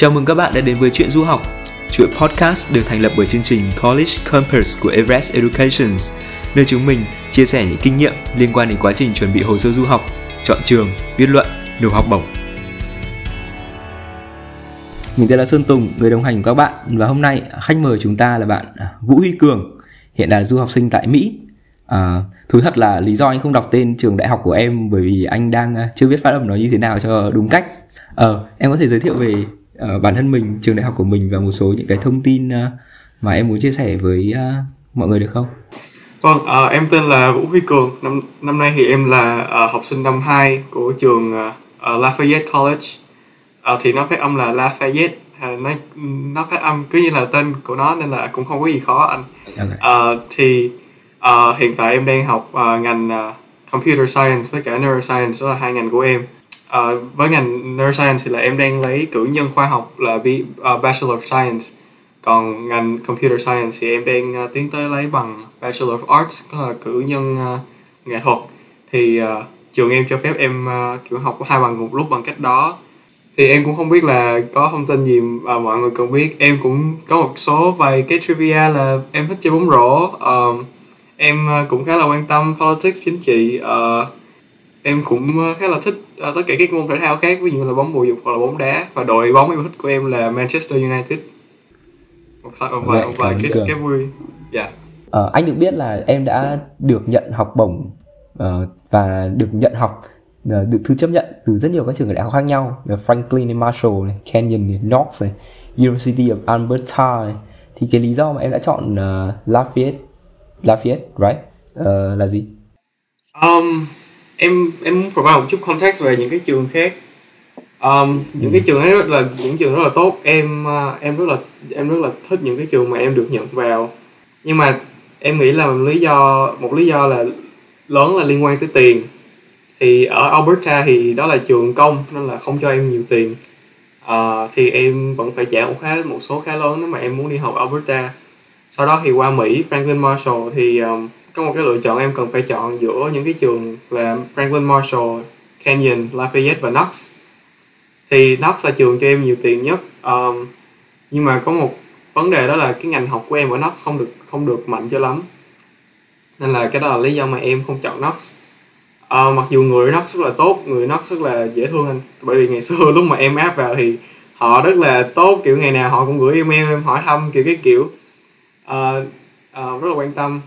Chào mừng các bạn đã đến với Chuyện Du học, chuỗi podcast được thành lập bởi chương trình College Campus của Everest Educations, nơi chúng mình chia sẻ những kinh nghiệm liên quan đến quá trình chuẩn bị hồ sơ du học, chọn trường, viết luận, nộp học bổng. Mình tên là Sơn Tùng, người đồng hành của các bạn và hôm nay khách mời chúng ta là bạn à, Vũ Huy Cường, hiện là du học sinh tại Mỹ. À, thú thật là lý do anh không đọc tên trường đại học của em bởi vì anh đang à, chưa biết phát âm nó như thế nào cho đúng cách. Ờ, em có thể giới thiệu về uh, bản thân mình trường đại học của mình và một số những cái thông tin uh, mà em muốn chia sẻ với uh, mọi người được không Vâng, uh, em tên là Vũ Huy Cường. Năm năm nay thì em là uh, học sinh năm 2 của trường uh, Lafayette College. Uh, thì nó phát âm là Lafayette. Uh, nó nó phát âm cứ như là tên của nó nên là cũng không có gì khó anh. Okay. Uh, thì uh, hiện tại em đang học uh, ngành uh, Computer Science với cả Neuroscience đó là hai ngành của em. Uh, với ngành neuroscience thì là em đang lấy cử nhân khoa học là B, uh, Bachelor of Science. Còn ngành computer science thì em đang uh, tiến tới lấy bằng Bachelor of Arts có là cử nhân uh, nghệ thuật. Thì uh, trường em cho phép em uh, kiểu học hai bằng một lúc bằng cách đó. Thì em cũng không biết là có thông tin gì mà mọi người cần biết. Em cũng có một số vài cái trivia là em thích chơi bóng rổ. Uh, em cũng khá là quan tâm politics chính trị uh, em cũng ờ, khá là thích uh, tất cả các môn thể thao khác ví dụ là bóng bầu dục hoặc là bóng đá. Và đội bóng yêu thích của em là Manchester United. Một vài một vài, một vài cái, cái vui. Dạ. Yeah. ờ, anh được biết là em đã được nhận học bổng uh, và được nhận học uh, được thư chấp nhận từ rất nhiều các trường đại học khác nhau. Là Franklin Marshall này, Kenyon này, Knox này, University of Alberta này. thì cái lý do mà em đã chọn uh, Lafayette Lafayette right? Uh, là gì? Um, em em muốn provide một chút context về những cái trường khác. Um, những cái ừ. trường ấy rất là những trường rất là tốt. Em uh, em rất là em rất là thích những cái trường mà em được nhận vào. Nhưng mà em nghĩ là một lý do một lý do là lớn là liên quan tới tiền. Thì ở Alberta thì đó là trường công nên là không cho em nhiều tiền. Uh, thì em vẫn phải trả một khá một số khá lớn nếu mà em muốn đi học Alberta. Sau đó thì qua Mỹ Franklin Marshall thì um, có một cái lựa chọn em cần phải chọn giữa những cái trường là Franklin Marshall, Canyon, Lafayette và Knox. Thì Knox là trường cho em nhiều tiền nhất. Um, nhưng mà có một vấn đề đó là cái ngành học của em ở Knox không được không được mạnh cho lắm. Nên là cái đó là lý do mà em không chọn Knox. Uh, mặc dù người Knox rất là tốt người Knox rất là dễ thương anh. Bởi vì ngày xưa lúc mà em áp vào thì họ rất là tốt kiểu ngày nào họ cũng gửi email em hỏi thăm kiểu cái kiểu. Uh, uh, rất là quan tâm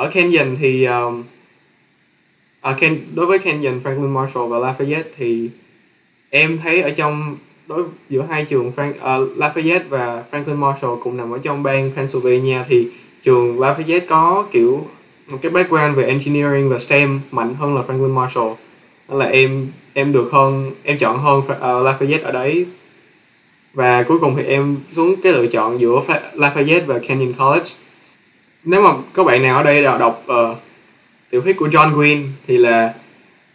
ở Kenyon thì um, à, Ken, đối với Kenyon, Franklin Marshall và Lafayette thì em thấy ở trong đối giữa hai trường Frank, uh, Lafayette và Franklin Marshall cùng nằm ở trong bang Pennsylvania thì trường Lafayette có kiểu một cái background về engineering và STEM mạnh hơn là Franklin Marshall. Nên là em em được hơn em chọn hơn uh, Lafayette ở đấy. Và cuối cùng thì em xuống cái lựa chọn giữa Lafayette và Kenyon College nếu mà các bạn nào ở đây đọc uh, tiểu thuyết của John Green thì là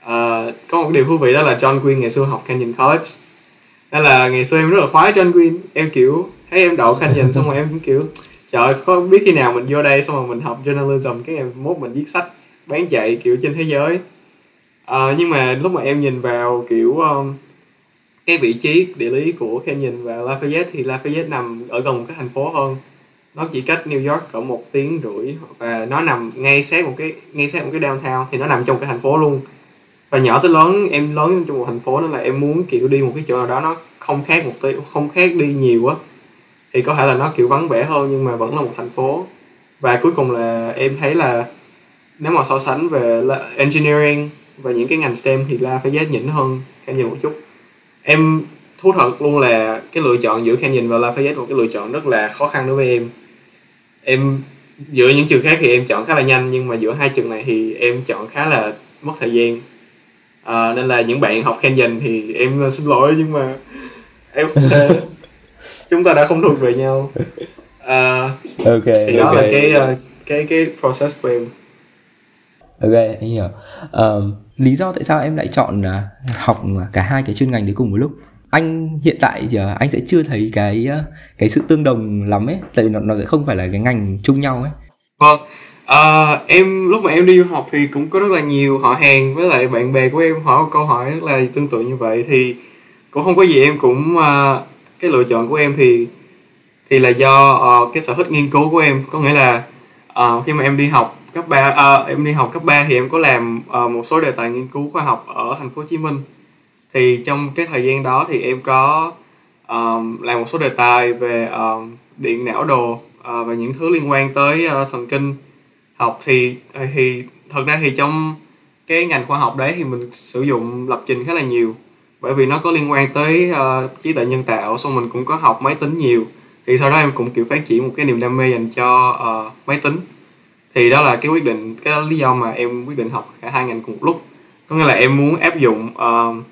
uh, có một điều thú vị đó là John Green ngày xưa học Canyon College. Nên là ngày xưa em rất là khoái John Green. Em kiểu thấy em đậu Canyon xong rồi em cũng kiểu trời không biết khi nào mình vô đây xong rồi mình học journalism. Cái em mốt mình viết sách bán chạy kiểu trên thế giới. Uh, nhưng mà lúc mà em nhìn vào kiểu um, cái vị trí địa lý của Canyon và Lafayette thì Lafayette nằm ở gần cái thành phố hơn nó chỉ cách New York cỡ một tiếng rưỡi, và nó nằm ngay sát một cái, ngay sát một cái downtown, thì nó nằm trong cái thành phố luôn. Và nhỏ tới lớn, em lớn trong một thành phố nên là em muốn, kiểu, đi một cái chỗ nào đó nó không khác một tí, không khác đi nhiều á. Thì có thể là nó, kiểu, vắng vẻ hơn nhưng mà vẫn là một thành phố. Và cuối cùng là em thấy là nếu mà so sánh về engineering và những cái ngành STEM thì là phải giá nhỉnh hơn nhiều một chút. Em thú thật luôn là cái lựa chọn giữa Canyon và Lafayette một cái lựa chọn rất là khó khăn đối với em em giữa những trường khác thì em chọn khá là nhanh nhưng mà giữa hai trường này thì em chọn khá là mất thời gian. À, nên là những bạn học Canyon thì em xin lỗi nhưng mà em không thể chúng ta đã không thuộc về nhau. À, ok thì đó okay. là cái uh, cái cái process của em. Ok anh hiểu. Um, lý do tại sao em lại chọn uh, học cả hai cái chuyên ngành đấy cùng một lúc anh hiện tại thì anh sẽ chưa thấy cái ờ, cái sự tương đồng lắm ấy tại vì nó nó sẽ không phải là cái ngành chung nhau ấy. Vâng à, em lúc mà em đi du học thì cũng có rất là nhiều họ hàng với lại bạn bè của em hỏi một câu hỏi rất là tương tự như vậy thì cũng không có gì em cũng uh, cái lựa chọn của em thì thì là do uh, cái sở thích nghiên cứu của em. Có nghĩa là uh, khi mà em đi học cấp 3 uh, em đi học cấp 3 thì em có làm uh, một số đề tài nghiên cứu khoa học ở thành phố Hồ Chí Minh thì trong cái thời gian đó thì em có um, làm một số đề tài về um, điện não đồ uh, và những thứ liên quan tới uh, thần kinh học. Thì ờ, thì thật ra thì trong cái ngành khoa học đấy thì mình sử dụng lập trình khá là nhiều. Bởi vì nó có liên quan tới uh, trí tuệ nhân tạo xong mình cũng có học máy tính nhiều. Thì sau đó em cũng kiểu phát triển một cái niềm đam mê dành cho uh, máy tính. Thì đó là cái quyết định cái đó là lý do mà em quyết định học cả hai ngành cùng một lúc. Có nghĩa là em muốn áp dụng uh,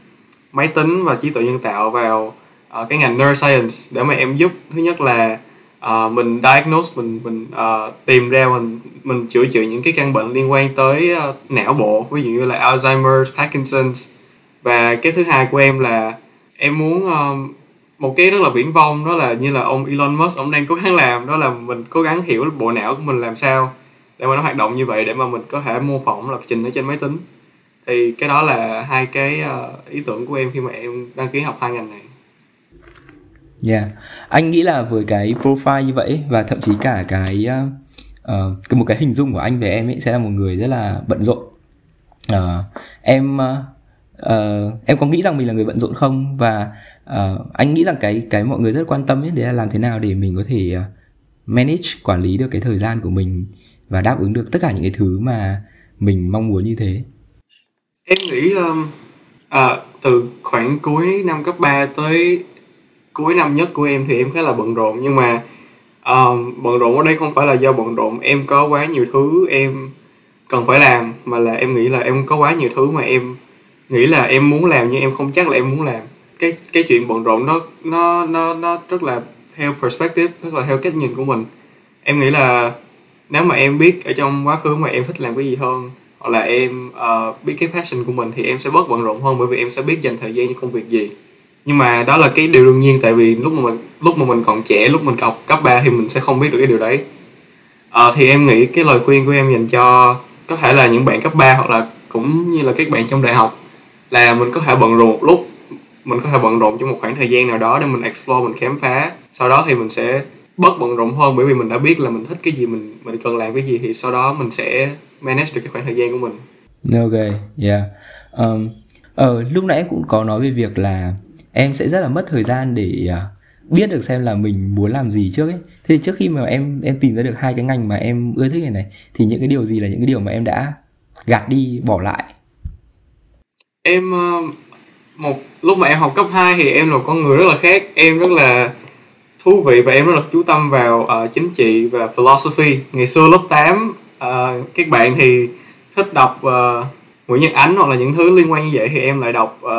máy tính và trí tuệ nhân tạo vào uh, cái ngành neuroscience để mà em giúp thứ nhất là uh, mình diagnose mình mình uh, tìm ra mình mình chữa trị những cái căn bệnh liên quan tới uh, não bộ ví dụ như là Alzheimer, Parkinson's. Và cái thứ hai của em là em muốn um, một cái rất là viễn vông đó là như là ông Elon Musk ông đang cố gắng làm đó là mình cố gắng hiểu bộ não của mình làm sao để mà nó hoạt động như vậy để mà mình có thể mô phỏng lập trình ở trên máy tính thì cái đó là hai cái ờ, ý tưởng của em khi mà em đăng ký học hai ngành này Yeah. Anh nghĩ là với cái profile như vậy và thậm chí cả cái uh, cái một cái hình dung của anh về em ấy sẽ là một người rất là bận rộn. Uh, em uh, em có nghĩ rằng mình là người bận rộn không và uh, anh nghĩ rằng cái cái mọi người rất quan tâm ấy đấy là làm thế nào để mình có thể uh, manage quản lý được cái thời gian của mình và đáp ứng được tất cả những cái thứ mà mình mong muốn như thế. Em nghĩ um, à, từ khoảng cuối năm cấp 3 tới cuối năm nhất của em thì em khá là bận rộn. Nhưng mà um, bận rộn ở đây không phải là do bận rộn. Em có quá nhiều thứ em cần phải làm mà là em nghĩ là em có quá nhiều thứ mà em nghĩ là em muốn làm nhưng em không chắc là em muốn làm. Cái cái chuyện bận rộn nó nó nó nó rất là theo perspective rất là theo cách nhìn của mình. Em nghĩ là nếu mà em biết ở trong quá khứ mà em thích làm cái gì hơn hoặc là em uh, biết cái passion của mình thì em sẽ bớt bận rộn hơn bởi vì em sẽ biết dành thời gian cho công việc gì. Nhưng mà đó là cái điều đương nhiên tại vì lúc mà mình lúc mà mình còn trẻ lúc mình học cấp 3 thì mình sẽ không biết được cái điều đấy. À, thì em nghĩ cái lời khuyên của em dành cho có thể là những bạn cấp 3 hoặc là cũng như là các bạn trong đại học là mình có thể bận rộn một lúc mình có thể bận rộn trong một khoảng thời gian nào đó để mình explore mình khám phá. Sau đó thì mình sẽ bớt bận rộn hơn bởi vì mình đã biết là mình thích cái gì mình mình cần làm cái gì thì sau đó mình sẽ manage được cái khoảng thời gian của mình. Ok yeah. Um, ờ, lúc nãy em cũng có nói về việc là em sẽ rất là mất thời gian để uh, biết được xem là mình muốn làm gì trước ấy. Thế thì trước khi mà em em tìm ra được hai cái ngành mà em ưa thích này này thì những cái điều gì là những cái điều mà em đã gạt đi bỏ lại? Em uh, một lúc mà em học cấp 2 thì em là một con người rất là khác. Em rất là thú vị và em rất là chú tâm vào uh, chính trị và philosophy. Ngày xưa lớp 8 uh, các bạn thì thích đọc uh, Nguyễn Nhật Ánh hoặc là những thứ liên quan như vậy thì em lại đọc uh,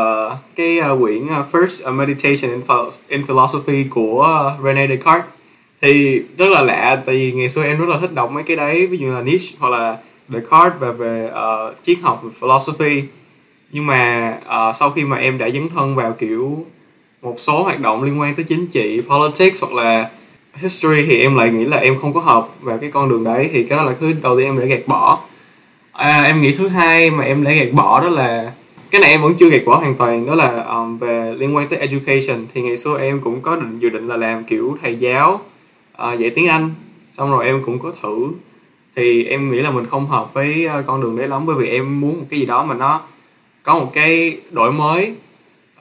cái uh, quyển uh, First Meditation in, in Philosophy của uh, René Descartes. Thì rất là lạ tại vì ngày xưa em rất là thích đọc mấy cái đấy ví dụ là Nietzsche hoặc là Descartes và về uh, triết học và philosophy. Nhưng mà uh, sau khi mà em đã dấn thân vào kiểu một số hoạt động liên quan tới chính trị politics hoặc là history thì em lại nghĩ là em không có hợp vào cái con đường đấy thì cái đó là thứ đầu tiên em đã gạt bỏ. À, em nghĩ thứ hai mà em đã gạt bỏ đó là cái này em vẫn chưa gạt bỏ hoàn toàn đó là um, về liên quan tới education. Thì ngày xưa em cũng có định dự định là làm kiểu thầy giáo uh, dạy tiếng anh xong rồi em cũng có thử. Thì em nghĩ là mình không hợp với ờ, con đường đấy lắm bởi vì em muốn một cái gì đó mà nó có một cái đổi mới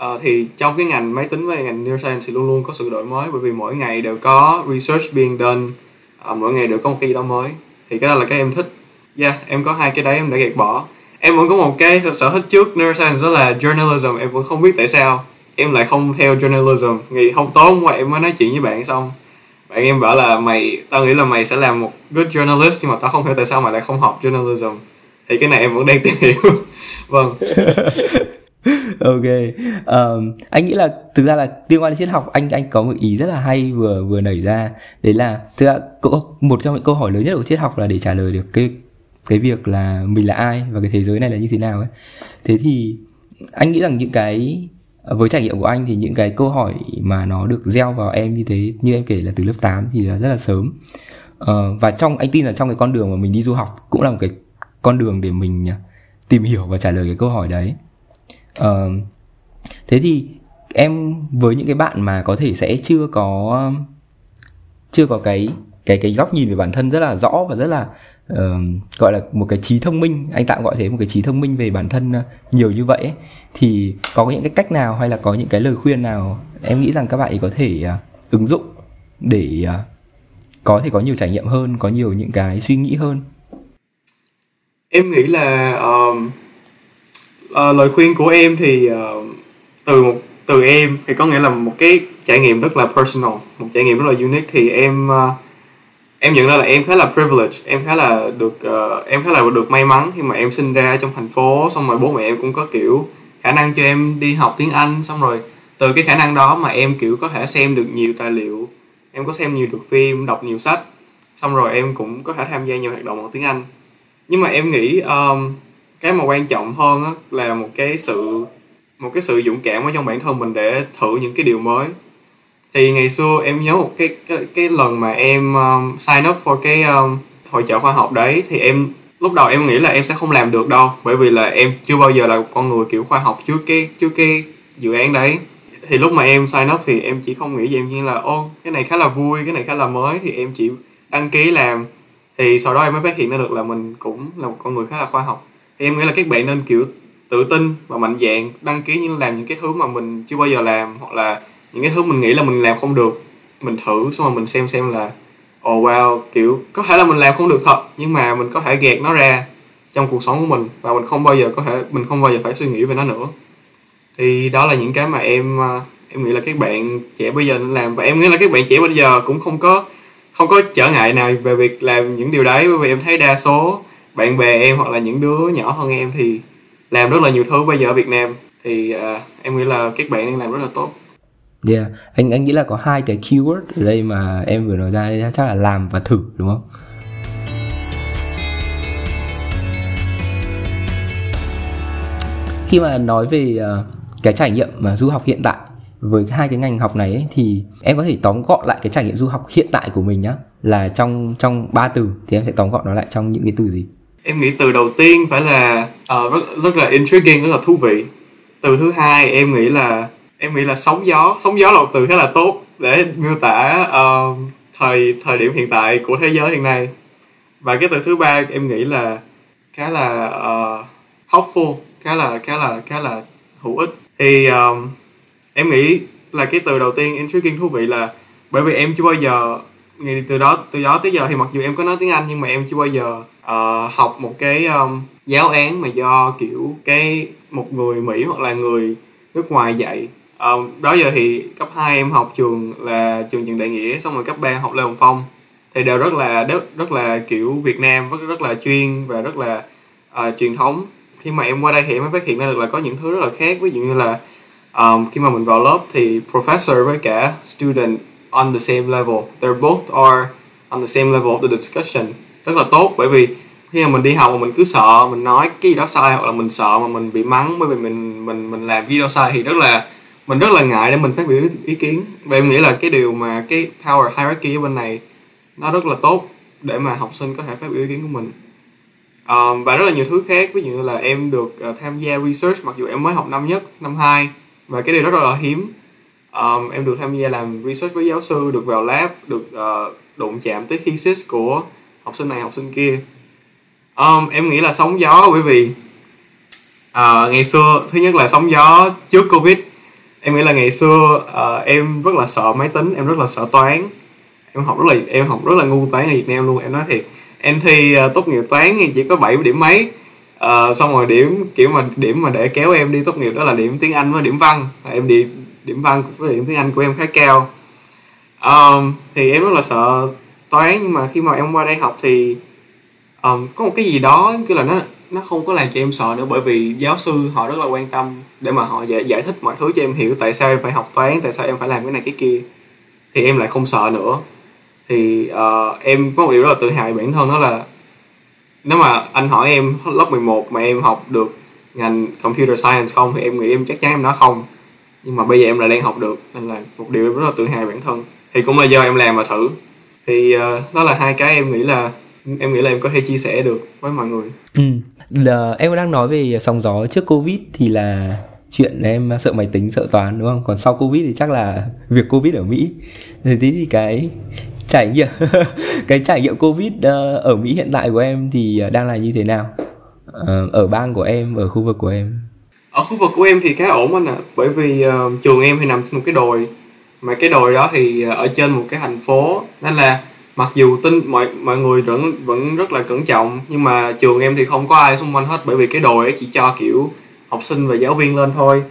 uh, thì trong cái ngành máy tính và ngành neuroscience thì luôn luôn có sự đổi mới bởi vì mỗi ngày đều có research being done. Uh, mỗi ngày đều có một cái gì đó mới. Thì cái đó là cái em thích. Yeah em có hai cái đấy em đã gạt bỏ. Em vẫn có một cái sở thích trước neuroscience đó là journalism. Em vẫn không biết tại sao em lại không theo journalism. Ngày hôm tối hôm qua em mới nói chuyện với bạn xong bạn em bảo là mày tao nghĩ là mày sẽ làm một good journalist nhưng mà tao không hiểu tại sao mày lại không học journalism. Thì cái này em vẫn đang tìm hiểu. Vâng. ok. Um, anh nghĩ là thực ra là liên quan đến triết học anh anh có một ý rất là hay vừa vừa nảy ra. Đấy là thực ra một trong những câu hỏi lớn nhất của triết học là để trả lời được cái cái việc là mình là ai và cái thế giới này là như thế nào ấy. Thế thì anh nghĩ rằng những cái với trải nghiệm của anh thì những cái câu hỏi mà nó được gieo vào em như thế như em kể là từ lớp 8 thì là rất là sớm. Uh, và trong anh tin là trong cái con đường mà mình đi du học cũng là một cái con đường để mình à, tìm hiểu và trả lời cái câu hỏi đấy uh, thế thì em với những cái bạn mà có thể sẽ chưa có chưa có cái cái cái góc nhìn về bản thân rất là rõ và rất là uh, gọi là một cái trí thông minh anh tạm gọi thế một cái trí thông minh về bản thân ờ, nhiều như vậy ấy, thì có những cái cách nào hay là có những cái lời khuyên nào em nghĩ rằng các bạn ấy có thể uh, ứng dụng để uh, có thể có nhiều trải nghiệm hơn có nhiều những cái suy nghĩ hơn? Em nghĩ là uh, uh, lời khuyên của em thì uh, từ một từ em thì có nghĩa là một cái trải nghiệm rất là personal một trải nghiệm rất là unique thì em uh, em nhận ra là em khá là privilege em khá là được uh, em khá là được may mắn khi mà em sinh ra trong thành phố xong rồi bố mẹ em cũng có kiểu khả năng cho em đi học tiếng anh xong rồi từ cái khả năng đó mà em kiểu có thể xem được nhiều tài liệu em có xem nhiều được phim đọc nhiều sách xong rồi em cũng có thể tham gia nhiều hoạt động bằng tiếng anh. Nhưng mà em nghĩ um, cái mà quan trọng hơn á, là một cái sự một cái sự dũng cảm ở trong bản thân mình để thử những cái điều mới. Thì ngày xưa em nhớ một cái cái, cái lần mà em um, sign up for cái um, hội trợ khoa học đấy thì em lúc đầu em nghĩ là em sẽ không làm được đâu bởi vì là em chưa bao giờ là một con người kiểu khoa học trước cái trước cái dự án đấy. Thì lúc mà em sign up thì em chỉ không nghĩ gì em như là ô cái này khá là vui cái này khá là mới thì em chỉ đăng ký làm. Thì sau đó em mới phát hiện ra được là mình cũng là một con người khá là khoa học em nghĩ là các bạn nên, kiểu, tự tin và mạnh dạn đăng ký những, làm những cái thứ mà mình chưa bao giờ làm, hoặc là những cái thứ mình nghĩ là mình làm không được, mình thử xong rồi mình xem xem là oh wow, kiểu, có thể là mình làm không được thật, nhưng mà mình có thể gạt nó ra trong cuộc sống của mình và mình không bao giờ có thể, mình không bao giờ phải suy nghĩ về nó nữa. Thì đó là những cái mà em à, em nghĩ là các bạn trẻ bây giờ nên làm. Và em nghĩ là các bạn trẻ bây giờ cũng không có không có trở ngại nào về việc làm những điều đấy, bởi vì em thấy đa số bạn bè em hoặc là những đứa nhỏ hơn em thì làm rất là nhiều thứ bây giờ ở Việt Nam thì uh, em nghĩ là các bạn đang làm rất là tốt. Yeah, anh anh nghĩ là có hai cái keyword ở đây mà em vừa nói ra chắc là làm và thử đúng không? Khi mà nói về uh, cái trải nghiệm mà du học hiện tại với hai cái ngành học này ấy, thì em có thể tóm gọn lại cái trải nghiệm du học hiện tại của mình nhá là trong trong ba từ thì em sẽ tóm gọn nó lại trong những cái từ gì em nghĩ từ đầu tiên phải là uh, rất rất là intriguing rất là thú vị. Từ thứ hai em nghĩ là em nghĩ là sóng gió sóng gió là một từ khá là tốt để miêu tả uh, thời thời điểm hiện tại của thế giới hiện nay. Và cái từ thứ ba em nghĩ là khá là ờ, uh, helpful khá là khá là khá là hữu ích. Thì um, em nghĩ là cái từ đầu tiên intriguing thú vị là bởi vì em chưa bao giờ từ đó từ đó tới giờ thì mặc dù em có nói tiếng anh nhưng mà em chưa bao giờ uh, học một cái um, giáo án mà do kiểu cái một người mỹ hoặc là người nước ngoài dạy. Um, đó giờ thì cấp 2 em học trường là trường trần đại nghĩa xong rồi cấp 3 học lê hồng phong. Thì đều rất là rất rất là kiểu việt nam rất rất là chuyên và rất là uh, truyền thống. Khi mà em qua đây thì em mới phát hiện ra được là có những thứ rất là khác. Ví dụ như là um, khi mà mình vào lớp thì professor với cả student on the same level. They both are on the same level of the discussion rất là tốt. Bởi vì khi mà mình đi học mà mình cứ sợ mình nói cái gì đó sai hoặc là mình sợ mà mình bị mắng bởi vì mình mình mình làm video sai thì rất là mình rất là ngại để mình phát biểu ý kiến. Và em nghĩ là cái điều mà cái power hierarchy ở bên này nó rất là tốt để mà học sinh có thể phát biểu ý kiến của mình. Um, và rất là nhiều thứ khác ví dụ như là em được uh, tham gia research mặc dù em mới học năm nhất năm hai và cái điều đó rất là hiếm. Um, em được tham gia làm research với giáo sư được vào lab được uh, đụng chạm tới thesis của học sinh này học sinh kia. Um, em nghĩ là sóng gió bởi vì uh, ngày xưa thứ nhất là sóng gió trước covid. Em nghĩ là ngày xưa uh, em rất là sợ máy tính em rất là sợ toán. Em học rất là em học rất là ngu toán ở Việt Nam luôn em nói thiệt. Em thi uh, tốt nghiệp toán thì chỉ có 7 điểm mấy. Uh, xong rồi điểm kiểu mà điểm mà để kéo em đi tốt nghiệp đó là điểm tiếng Anh với điểm văn. Em đi điểm văn với điểm tiếng Anh của em khá cao. Um, thì em rất là sợ toán nhưng mà khi mà em qua đây học thì um, có một cái gì đó kiểu là nó nó không có làm cho em sợ nữa bởi vì giáo sư họ rất là quan tâm để mà họ giải, giải thích mọi thứ cho em hiểu tại sao em phải học toán tại sao em phải làm cái này cái kia thì em lại không sợ nữa. Thì uh, em có một điều rất là tự hào bản thân đó là nếu mà anh hỏi em lớp 11 mà em học được ngành computer science không thì em nghĩ em chắc chắn em nói không. Nhưng mà bây giờ em lại đang học được nên là một điều rất là tự hào bản thân. Thì cũng là do em làm và thử thì uh, đó là hai cái em nghĩ là em nghĩ là em có thể chia sẻ được với mọi người. Ừ. là em đang nói về sóng gió trước covid thì là chuyện em sợ máy tính sợ toán đúng không? Còn sau covid thì chắc là việc covid ở mỹ. Thì tí thì cái trải nghiệm cái trải nghiệm covid ờ, ở mỹ hiện tại của em thì đang là như thế nào? Ờ, ở bang của em ở khu vực của em. Ở khu vực của em thì khá ổn anh ạ. À. bởi vì uh, trường em thì nằm trên một cái đồi mà cái đồi đó thì ờ, ở trên một cái thành phố. Nên là mặc dù tin mọi mọi người vẫn vẫn rất là cẩn trọng nhưng mà trường em thì không có ai xung quanh hết bởi vì cái đồi ấy chỉ cho kiểu học sinh và giáo viên lên thôi.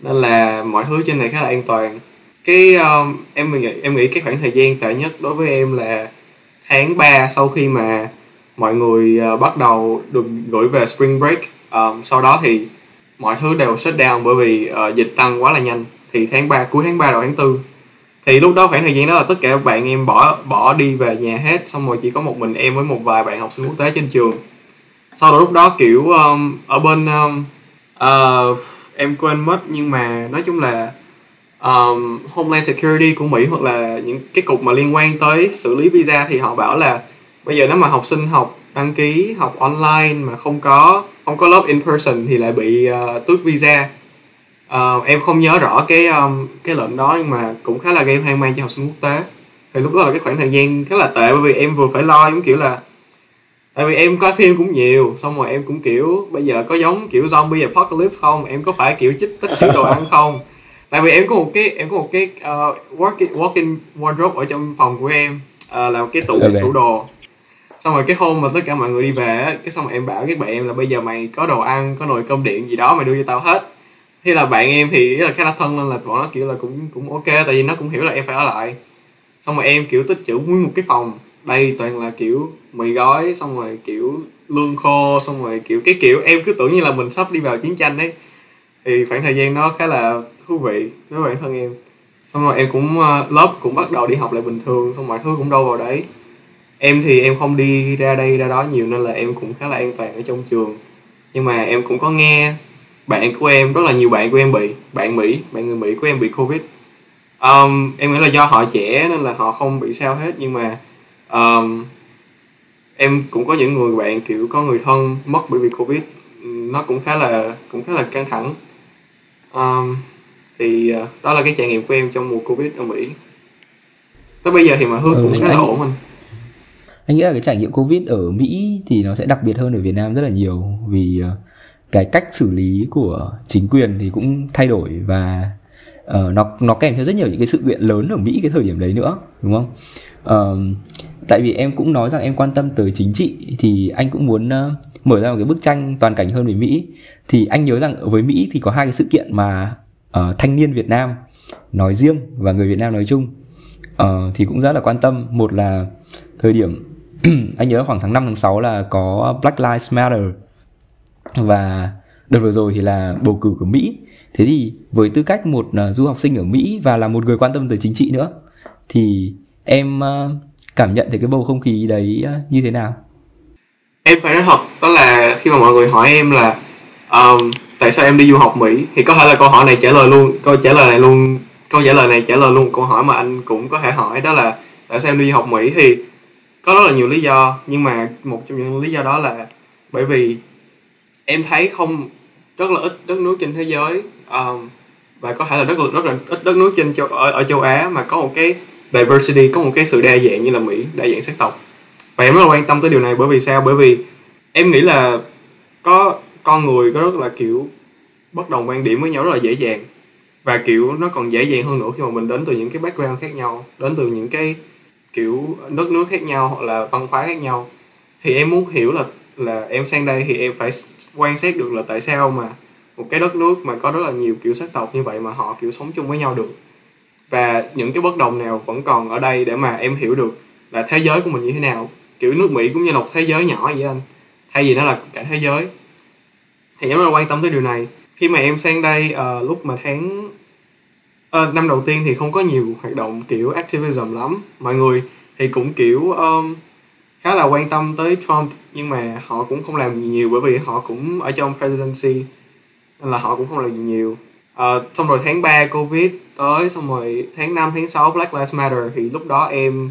Nên là mọi thứ trên này khá là an toàn. Cái um, em nghĩ em nghĩ cái khoảng thời gian tệ nhất đối với em là tháng 3 sau khi mà mọi người uh, bắt đầu được gửi về spring break. Um, sau đó thì mọi thứ đều shut down bởi vì uh, dịch tăng quá là nhanh thì tháng 3 cuối tháng 3 đầu tháng 4 thì lúc đó khoảng thời gian đó là tất cả các bạn em bỏ bỏ đi về nhà hết xong rồi chỉ có một mình em với một vài bạn học sinh quốc tế trên trường. Sau đó lúc đó kiểu um, ở bên um, uh, em quên mất nhưng mà nói chung là um, Homeland Security của Mỹ hoặc là những cái cục mà liên quan tới xử lý visa thì họ bảo là bây giờ nếu mà học sinh học đăng ký học online mà không có không có lớp in person thì lại bị uh, tước visa uh, em không nhớ rõ cái um, cái lệnh đó nhưng mà cũng khá là gây hoang mang cho học sinh quốc tế. Thì lúc đó là cái khoảng thời gian khá là tệ bởi vì em vừa phải lo giống kiểu là tại vì em coi phim cũng nhiều xong rồi em cũng kiểu bây giờ có giống kiểu zombie apocalypse không? Em có phải kiểu chích tích trữ đồ ăn không? Tại vì em có một cái em có một cái uh, working walking wardrobe ở trong phòng của em uh, là một cái tủ okay. tủ đồ. Xong rồi cái hôm mà tất cả mọi người đi về cái xong rồi em bảo các bạn em là bây giờ mày có đồ ăn có nồi cơm điện gì đó mày đưa cho tao hết thế là bạn em thì là khá là thân nên là bọn nó kiểu là cũng cũng ok, tại vì nó cũng hiểu là em phải ở lại. Xong rồi em, kiểu, tích trữ nguyên một cái phòng đây toàn là, kiểu, mì gói, xong rồi, kiểu, lương khô, xong rồi, kiểu, cái kiểu em cứ tưởng như là mình sắp đi vào chiến tranh ấy. Thì khoảng thời gian nó khá là thú vị với bản thân em. Xong rồi em cũng ờ, lớp cũng bắt đầu đi học lại bình thường, xong mọi thứ cũng đâu vào đấy. Em thì em không đi ra đây, ra đó nhiều nên là em cũng khá là an toàn ở trong trường. Nhưng mà em cũng có nghe bạn của em rất là nhiều bạn của em bị bạn mỹ bạn người mỹ của em bị covid. Um, em nghĩ là do họ trẻ nên là họ không bị sao hết nhưng mà um, em cũng có những người bạn kiểu có người thân mất bởi vì covid. Nó cũng khá là cũng khá là căng thẳng. Um, thì uh, đó là cái trải nghiệm của em trong mùa covid ở mỹ. Tới bây giờ thì mọi thứ ừ, cũng khá là ổn anh. anh nghĩ là cái trải nghiệm covid ở mỹ thì nó sẽ đặc biệt hơn ở việt nam rất là nhiều vì uh, cái cách xử lý của chính quyền thì cũng thay đổi và uh, nó nó kèm theo rất nhiều những cái sự kiện lớn ở Mỹ cái thời điểm đấy nữa đúng không? Uh, tại vì em cũng nói rằng em quan tâm tới chính trị thì anh cũng muốn uh, mở ra một cái bức tranh toàn cảnh hơn về Mỹ. Thì anh nhớ rằng với Mỹ thì có hai cái sự kiện mà uh, thanh niên Việt Nam nói riêng và người Việt Nam nói chung. Uh, thì cũng rất là quan tâm. Một là thời điểm anh nhớ khoảng tháng 5 tháng 6 là có Black Lives Matter và đợt vừa rồi thì là bầu cử của Mỹ. Thế thì với tư cách một uh, du học sinh ở Mỹ và là một người quan tâm tới chính trị nữa thì em uh, cảm nhận thấy cái bầu không khí đấy uh, như thế nào? Em phải nói thật đó là khi mà mọi người hỏi em là um, tại sao em đi du học Mỹ thì có thể là câu hỏi này trả lời luôn câu trả lời này luôn câu trả lời này trả lời luôn câu hỏi mà anh cũng có thể hỏi đó là tại sao em đi du học Mỹ? Thì có rất là nhiều lý do nhưng mà một trong những lý do đó là bởi vì em thấy không rất là ít đất nước trên thế giới um, và có thể là rất là rất là ít đất nước trên châu ở, ở châu Á mà có một cái diversity có một cái sự đa dạng như là Mỹ đa dạng sắc tộc. Và em rất là quan tâm tới điều này bởi vì sao? Bởi vì em nghĩ là có con người có rất là kiểu bất đồng quan điểm với nhau rất là dễ dàng. Và kiểu nó còn dễ dàng hơn nữa khi mà mình đến từ những cái background khác nhau đến từ những cái kiểu đất nước khác nhau hoặc là văn hóa khác nhau. Thì em muốn hiểu là là em sang đây thì em phải quan sát được là tại sao mà một cái đất nước mà có rất là nhiều kiểu sắc tộc như vậy mà họ kiểu sống chung với nhau được. Và những cái bất đồng nào vẫn còn ở đây để mà em hiểu được là thế giới của mình như thế nào. Kiểu nước mỹ cũng như là một thế giới nhỏ vậy anh. Thay vì nó là cả thế giới. Thì em rất là quan tâm tới điều này. Khi mà em sang đây uh, lúc mà tháng uh, năm đầu tiên thì không có nhiều hoạt động kiểu activism lắm. Mọi người thì cũng kiểu um, khá là quan tâm tới Trump nhưng mà họ cũng không làm gì nhiều bởi vì họ cũng ở trong presidency nên là họ cũng không làm gì nhiều. À, xong rồi tháng 3 covid tới xong rồi tháng 5 tháng 6 Black Lives Matter thì lúc đó em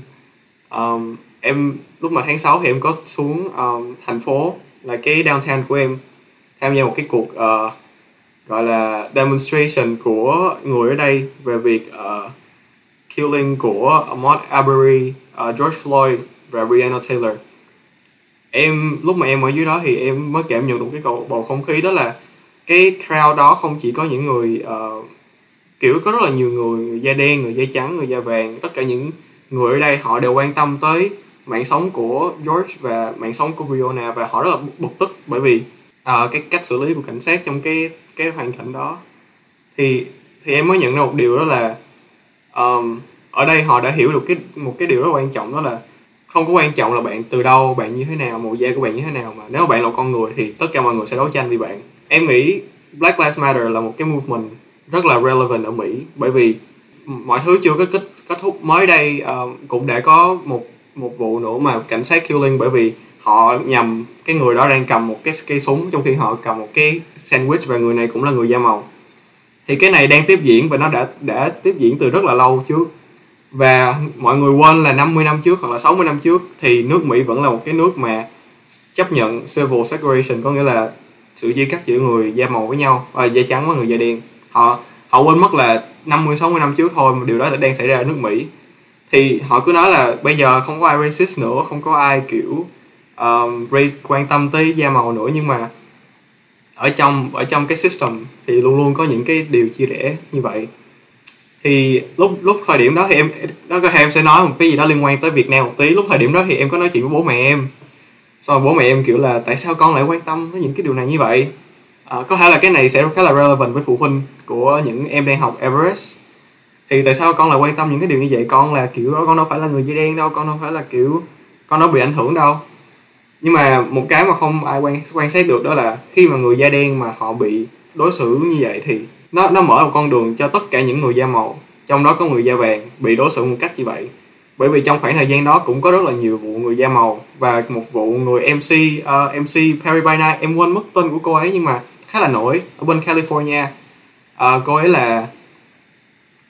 um, em lúc mà tháng 6 thì em có xuống um, thành phố là cái downtown của em tham gia một cái cuộc uh, gọi là demonstration của người ở đây về việc uh, killing của Ahmaud Arbery, uh, George Floyd và Brianna Taylor. Em lúc mà em ở dưới đó thì em mới cảm nhận được cái cầu bầu không khí đó là cái crowd đó không chỉ có những người uh, kiểu có rất là nhiều người người da đen người da trắng người da vàng. Tất cả những người ở đây họ đều quan tâm tới mạng sống của George và mạng sống của Brianna và họ rất là bực tức bởi vì uh, cái cách xử lý của cảnh sát trong cái cái hoàn cảnh đó. Thì thì em mới nhận ra một điều đó là um, ở đây họ đã hiểu được cái một cái điều rất quan trọng đó là không có quan trọng là bạn từ đâu bạn như thế nào màu da của bạn như thế nào mà nếu mà bạn là con người thì tất cả mọi người sẽ đấu tranh vì bạn. Em nghĩ Black Lives Matter là một cái movement rất là relevant ở Mỹ bởi vì mọi thứ chưa có kết kết thúc. Mới đây uh, cũng đã có một một vụ nữa mà cảnh sát killing bởi vì họ nhầm cái người đó đang cầm một cái cây súng trong khi họ cầm một cái sandwich và người này cũng là người da màu. Thì cái này đang tiếp diễn và nó đã đã tiếp diễn từ rất là lâu trước và mọi người quên là 50 năm trước hoặc là 60 năm trước thì nước Mỹ vẫn là một cái nước mà chấp nhận civil segregation có nghĩa là sự chia cắt giữa người da màu với nhau và da trắng với người da đen. Họ họ quên mất là 50 60 năm trước thôi mà điều đó đã đang xảy ra ở nước Mỹ. Thì họ cứ nói là bây giờ không có ai racist nữa không có ai kiểu um, quan tâm tới da màu nữa nhưng mà ở trong ở trong cái system thì luôn luôn có những cái điều chia rẽ như vậy thì lúc lúc thời điểm đó thì em đó có thể em sẽ nói một cái gì đó liên quan tới Việt Nam một tí. Lúc thời điểm đó thì em có nói chuyện với bố mẹ em. Sau bố mẹ em kiểu là tại sao con lại quan tâm đến những cái điều này như vậy? À, có thể là cái này sẽ khá là relevant với phụ huynh của những em đang học Everest. Thì tại sao con lại quan tâm những cái điều như vậy? Con là kiểu đó con đâu phải là người da đen đâu con đâu phải là kiểu con đâu bị ảnh hưởng đâu. Nhưng mà một cái mà không ai quan quan sát được đó là khi mà người da đen mà họ bị đối xử như vậy thì nó nó mở một con đường cho tất cả những người da màu. Trong đó có người da vàng bị đối xử một cách như vậy. Bởi vì trong khoảng thời gian đó cũng có rất là nhiều vụ người da màu và một vụ người MC uh, ờ, MC Perry by Night. Em quên mất tên của cô ấy nhưng mà khá là nổi ở bên California. Uh, cô ấy là uh,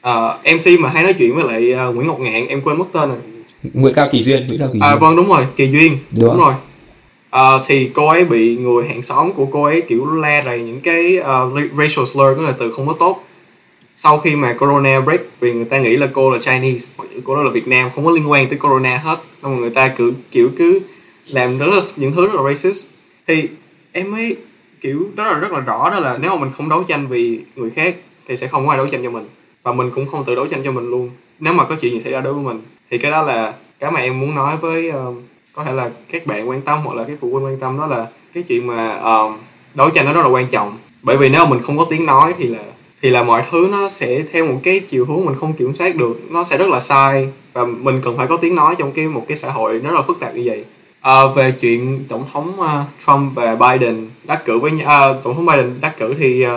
ờ, MC mà hay nói chuyện với lại uh, Nguyễn Ngọc Ngạn. Em quên mất tên rồi. Nguyễn Cao Kỳ Duyên Nguyễn Cao Kỳ Duyên. à, vâng đúng rồi Kỳ Duyên. Đúng, đúng rồi uh, thì cô ấy bị người hàng xóm của cô ấy kiểu la rầy những cái uh, racial slur tức là từ không có tốt. Sau khi mà corona break vì người ta nghĩ là cô là Chinese hoặc cô đó là Việt Nam không có liên quan tới corona hết. Nên mà người ta cứ kiểu cứ làm rất là những thứ rất là racist. Thì em mới kiểu đó là rất là rõ đó là nếu mà mình không đấu tranh vì người khác thì sẽ không có ai đấu tranh cho mình. Và mình cũng không tự đấu tranh cho mình luôn. Nếu mà có chuyện gì xảy ra đối với mình thì cái đó là cái mà em muốn nói với uh, có thể là các bạn quan tâm hoặc là các phụ huynh quan tâm đó là cái chuyện mà uh, đấu tranh nó rất là quan trọng. Bởi vì nếu mà mình không có tiếng nói thì là thì là mọi thứ nó sẽ theo một cái chiều hướng mình không kiểm soát được. Nó sẽ rất là sai và mình cần phải có tiếng nói trong cái một cái xã hội rất là phức tạp như vậy. À, về chuyện tổng thống uh, Trump và Biden đắc cử với uh, tổng thống Biden đắc cử thì uh,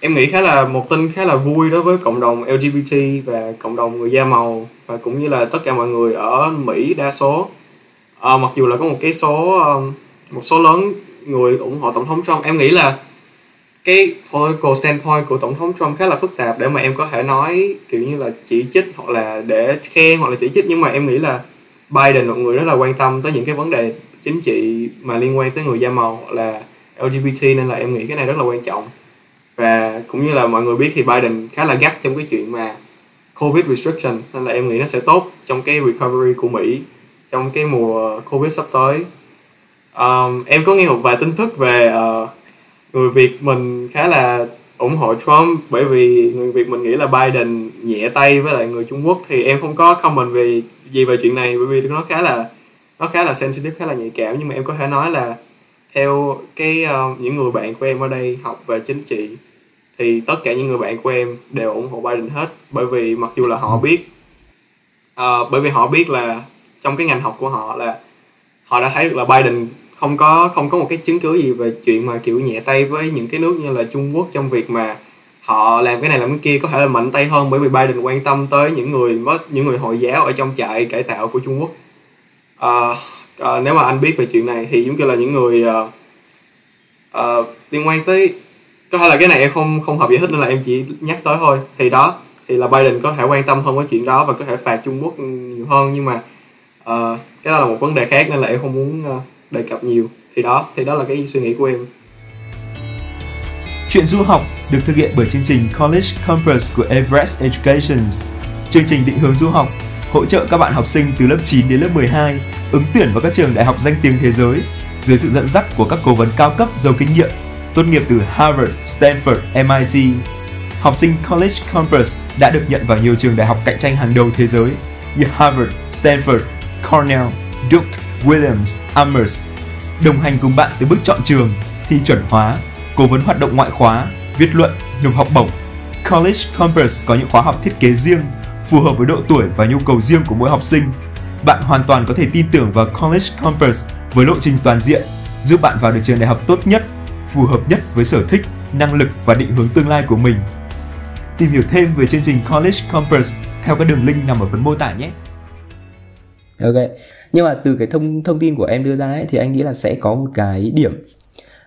em nghĩ khá là một tin khá là vui đối với cộng đồng LGBT và cộng đồng người da màu và cũng như là tất cả mọi người ở Mỹ đa số à, mặc dù là có một cái số một số lớn người ủng hộ tổng thống Trump em nghĩ là cái political standpoint của tổng thống Trump khá là phức tạp để mà em có thể nói kiểu như là chỉ trích hoặc là để khen hoặc là chỉ trích. Nhưng mà em nghĩ là Biden là một người rất là quan tâm tới những cái vấn đề chính trị mà liên quan tới người da màu hoặc là LGBT nên là em nghĩ cái này rất là quan trọng. Và cũng như là mọi người biết thì Biden khá là gắt trong cái chuyện mà COVID restriction nên là em nghĩ nó sẽ tốt trong cái recovery của Mỹ trong cái mùa Covid sắp tới. Um, em có nghe một vài tin tức về uh, người Việt mình khá là ủng hộ Trump bởi vì người Việt mình nghĩ là Biden nhẹ tay với lại người Trung Quốc thì em không có comment về gì về chuyện này bởi vì nó khá là nó khá là sensitive khá là nhạy cảm. Nhưng mà em có thể nói là theo cái uh, những người bạn của em ở đây học về chính trị thì tất cả những người bạn của em đều ủng hộ Biden hết bởi vì mặc dù là họ biết uh, bởi vì họ biết là trong cái ngành học của họ là họ đã thấy được là Biden không có không có một cái chứng cứ gì về chuyện mà kiểu nhẹ tay với những cái nước như là Trung Quốc trong việc mà họ làm cái này làm cái kia có thể là mạnh tay hơn bởi vì Biden quan tâm tới những người những người hồi giáo ở trong trại cải tạo của Trung Quốc. À, à, nếu mà anh biết về chuyện này thì giống như là những người à, à, liên quan tới có thể là cái này em không không hợp giải thích nên là em chỉ nhắc tới thôi. Thì đó thì là Biden có thể quan tâm hơn với chuyện đó và có thể phạt Trung Quốc nhiều hơn nhưng mà uh, cái đó là một vấn đề khác nên là em không muốn uh, đề cập nhiều thì đó thì đó là cái suy nghĩ của em Chuyện du học được thực hiện bởi chương trình College Campus của Everest Education. Chương trình định hướng du học hỗ trợ các bạn học sinh từ lớp 9 đến lớp 12 ứng tuyển vào các trường đại học danh tiếng thế giới dưới sự dẫn dắt của các cố vấn cao cấp giàu kinh nghiệm tốt nghiệp từ Harvard, Stanford, MIT. Học sinh College Campus đã được nhận vào nhiều trường đại học cạnh tranh hàng đầu thế giới như Harvard, Stanford, Cornell, Duke, Williams, Amherst. Đồng hành cùng bạn từ bước chọn trường, thi chuẩn hóa, cố vấn hoạt động ngoại khóa, viết luận, nộp học bổng. College Compass có những khóa học thiết kế riêng, phù hợp với độ tuổi và nhu cầu riêng của mỗi học sinh. Bạn hoàn toàn có thể tin tưởng vào College Compass với lộ trình toàn diện, giúp bạn vào được trường đại học tốt nhất, phù hợp nhất với sở thích, năng lực và định hướng tương lai của mình. Tìm hiểu thêm về chương trình College Compass theo các đường link nằm ở phần mô tả nhé. Ok, nhưng mà từ cái thông thông tin của em đưa ra ấy, thì anh nghĩ là sẽ có một cái điểm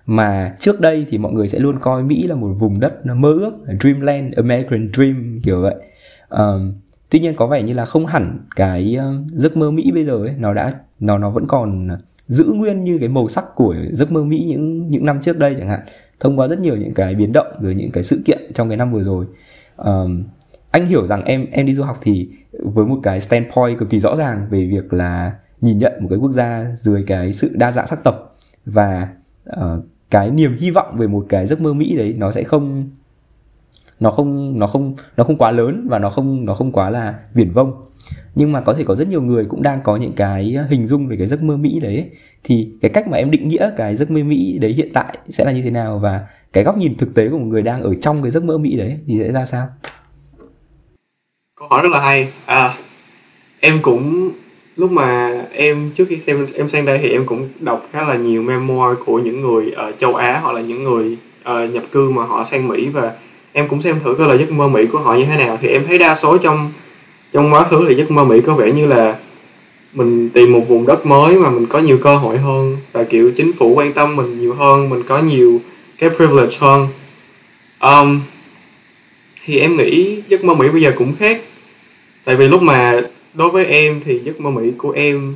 mà trước đây thì mọi người sẽ luôn coi Mỹ là một vùng đất mơ ước, Dreamland, American Dream kiểu vậy. Um, tuy nhiên có vẻ như là không hẳn cái ờ, giấc mơ Mỹ bây giờ ấy nó đã nó nó vẫn còn giữ nguyên như cái màu sắc của giấc mơ Mỹ những những năm trước đây chẳng hạn thông qua rất nhiều những cái biến động rồi những cái sự kiện trong cái năm vừa rồi um, anh hiểu rằng em em đi du học thì với một cái standpoint cực kỳ rõ ràng về việc là nhìn nhận một cái quốc gia dưới cái sự đa dạng sắc tộc và uh, cái niềm hy vọng về một cái giấc mơ Mỹ đấy nó sẽ không nó không nó không nó không quá lớn và nó không nó không quá là viển vông nhưng mà có thể có rất nhiều người cũng đang có những cái hình dung về cái giấc mơ Mỹ đấy thì cái cách mà em định nghĩa cái giấc mơ Mỹ đấy hiện tại sẽ là như thế nào và cái góc nhìn thực tế của một người đang ở trong cái giấc mơ Mỹ đấy thì sẽ ra sao? Câu hỏi rất là hay. À, em cũng lúc mà em trước khi xem em sang đây thì em cũng đọc khá là nhiều memoir của những người ở châu Á hoặc là những người uh, nhập cư mà họ sang Mỹ và em cũng xem thử coi là giấc mơ Mỹ của họ như thế nào. Thì em thấy đa số trong trong quá khứ thì giấc mơ Mỹ có vẻ như là mình tìm một vùng đất mới mà mình có nhiều cơ hội hơn và kiểu chính phủ quan tâm mình nhiều hơn mình có nhiều cái privilege hơn. Um, thì em nghĩ giấc mơ Mỹ bây giờ cũng khác tại vì lúc mà đối với em thì giấc mơ Mỹ của em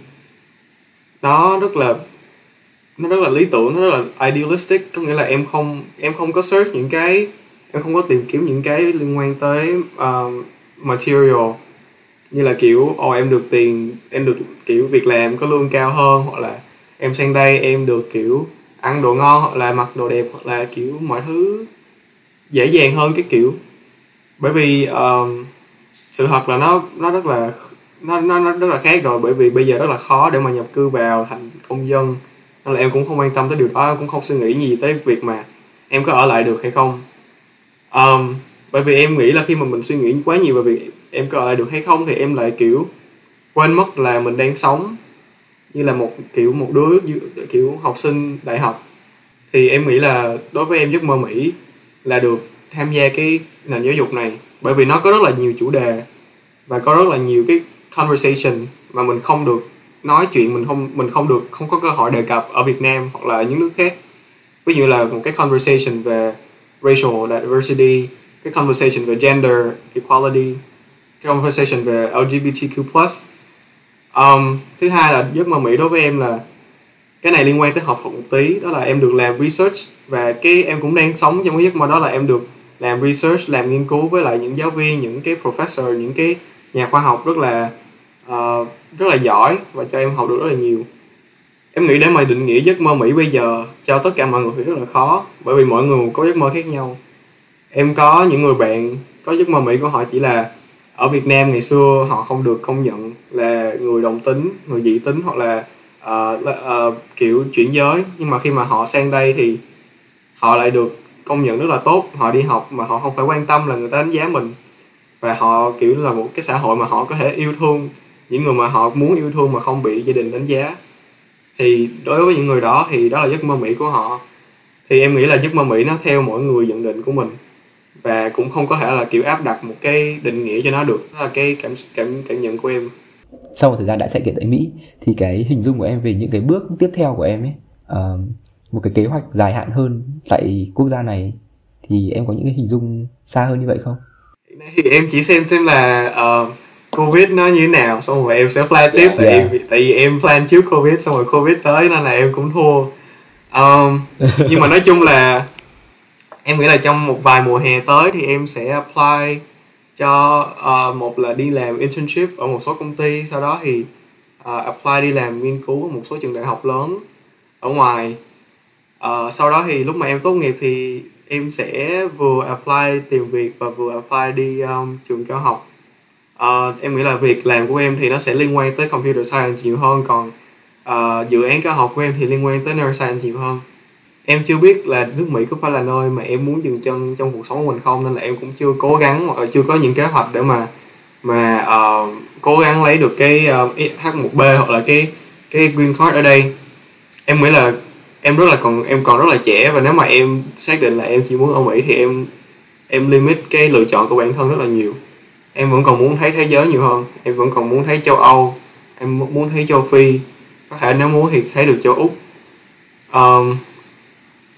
nó rất là nó rất là lý tưởng nó rất là idealistic. Có nghĩa là em không em không có search những cái em không có tìm kiếm những cái liên quan tới uh, material. Như là kiểu ồ oh, em được tiền em được kiểu việc làm có lương cao hơn. Hoặc là em sang đây em được kiểu ăn đồ ngon hoặc là mặc đồ đẹp hoặc là kiểu mọi thứ dễ dàng hơn. Cái kiểu. Bởi vì um, sự thật là nó nó rất là nó, nó nó rất là khác rồi bởi vì bây giờ rất là khó để mà nhập cư vào thành công dân. Nên là em cũng không quan tâm tới điều đó cũng không suy nghĩ gì tới việc mà em có ở lại được hay không. Um, bởi vì em nghĩ là khi mà mình suy nghĩ quá nhiều về việc em có ở lại được hay không thì em lại kiểu quên mất là mình đang sống như là một kiểu một đứa kiểu học sinh đại học. Thì em nghĩ là đối với em giấc mơ Mỹ là được tham gia cái nền giáo dục này bởi vì nó có rất là nhiều chủ đề và có rất là nhiều cái conversation mà mình không được nói chuyện mình không mình không được không có cơ hội đề cập ở Việt Nam hoặc là những nước khác. Ví dụ là một cái conversation về racial diversity cái conversation về gender equality cái conversation về LGBTQ um, thứ hai là giấc mơ Mỹ đối với em là cái này liên quan tới học thuật một tí đó là em được làm research và cái em cũng đang sống trong cái giấc mơ đó là em được làm research làm nghiên cứu với lại những giáo viên những cái professor những cái nhà khoa học rất là uh, rất là giỏi và cho em học được rất là nhiều. Em nghĩ để mà định nghĩa giấc mơ Mỹ bây giờ cho tất cả mọi người thì rất là khó bởi vì mỗi người có giấc mơ khác nhau. Em có những người bạn có giấc mơ Mỹ của họ chỉ là ở Việt Nam ngày xưa họ không được công nhận là người đồng tính người dị tính hoặc là uh, uh, kiểu chuyển giới. Nhưng mà khi mà họ sang đây thì họ lại được công nhận rất là tốt. Họ đi học mà họ không phải quan tâm là người ta đánh giá mình. Và họ kiểu là một cái xã hội mà họ có thể yêu thương. Những người mà họ muốn yêu thương mà không bị gia đình đánh giá. Thì đối với những người đó thì đó là giấc mơ mỹ của họ. Thì em nghĩ là giấc mơ mỹ nó theo mỗi người nhận định của mình. Và cũng không có thể là kiểu áp đặt một cái định nghĩa cho nó được. Đó là cái cảm cảm cảm nhận của em. Sau một thời gian đã chạy kiện tại Mỹ thì cái hình dung của em về những cái bước tiếp theo của em ấy uh, một cái kế hoạch dài hạn hơn tại quốc gia này thì em có những cái hình dung xa hơn như vậy không? Thì em chỉ xem xem là uh, covid nó như thế nào xong rồi em sẽ plan tiếp yeah, tại yeah. Em, tại vì em plan trước covid xong rồi covid tới nên là em cũng thua um, nhưng mà nói chung là em nghĩ là trong một vài mùa hè tới thì em sẽ apply cho uh, một là đi làm internship ở một số công ty sau đó thì uh, apply đi làm nghiên cứu ở một số trường đại học lớn ở ngoài uh, sau đó thì lúc mà em tốt nghiệp thì em sẽ vừa apply tìm việc và vừa apply đi um, trường cao học. Uh, em nghĩ là việc làm của em thì nó sẽ liên quan tới computer science nhiều hơn còn uh, dự án cao học của em thì liên quan tới neuroscience nhiều hơn. Em chưa biết là nước Mỹ có phải là nơi mà em muốn dừng chân trong cuộc sống của mình không nên là em cũng chưa cố gắng hoặc là chưa có những kế hoạch để mà mà uh, cố gắng lấy được cái uh, H1B hoặc là cái cái green card ở đây. Em nghĩ là em rất là còn em còn rất là trẻ và nếu mà em xác định là em chỉ muốn ở Mỹ thì em em limit cái lựa chọn của bản thân rất là nhiều. Em vẫn còn muốn thấy thế giới nhiều hơn. Em vẫn còn muốn thấy châu Âu. Em muốn thấy châu Phi. Có thể nếu muốn thì thấy được châu Úc. Um,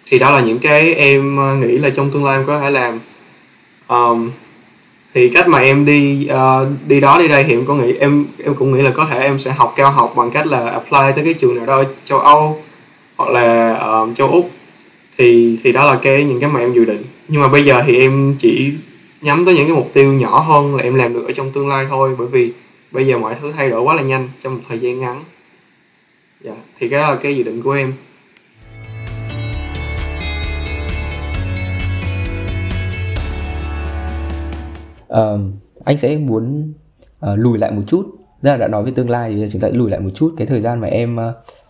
thì đó là những cái em ờ, nghĩ là trong tương lai em có thể làm. Um, thì cách mà em đi uh, đi đó đi đây thì em có nghĩ em em cũng nghĩ là có thể em sẽ học cao học bằng cách là apply tới cái trường nào đó châu Âu hoặc là uh, châu Úc thì thì đó là cái những cái mà em dự định. Nhưng mà bây giờ thì em chỉ nhắm tới những cái mục tiêu nhỏ hơn là em làm được ở trong tương lai thôi bởi vì bây giờ mọi thứ thay đổi quá là nhanh trong một thời gian ngắn. Dạ thì cái đó là cái dự định của em. Uh, anh sẽ muốn uh, lùi lại một chút. Tức là đã nói về tương lai thì chúng ta lùi lại một chút. Cái thời gian mà em uh,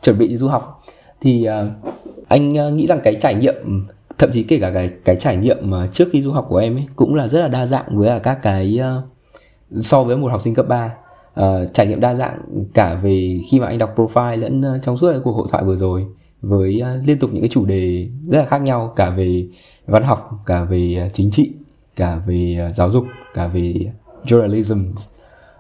chuẩn bị du học thì uh, anh uh, nghĩ rằng cái trải nghiệm thậm chí kể cả cái cái trải nghiệm mà trước khi du học của em ấy cũng là rất là đa dạng với à, các cái uh, so với một học sinh cấp 3 uh, trải nghiệm đa dạng cả về khi mà anh đọc profile lẫn uh, trong suốt cái cuộc hội thoại vừa rồi với uh, liên tục những cái chủ đề rất là khác nhau cả về văn học cả về uh, chính trị cả về uh, giáo dục cả về journalism.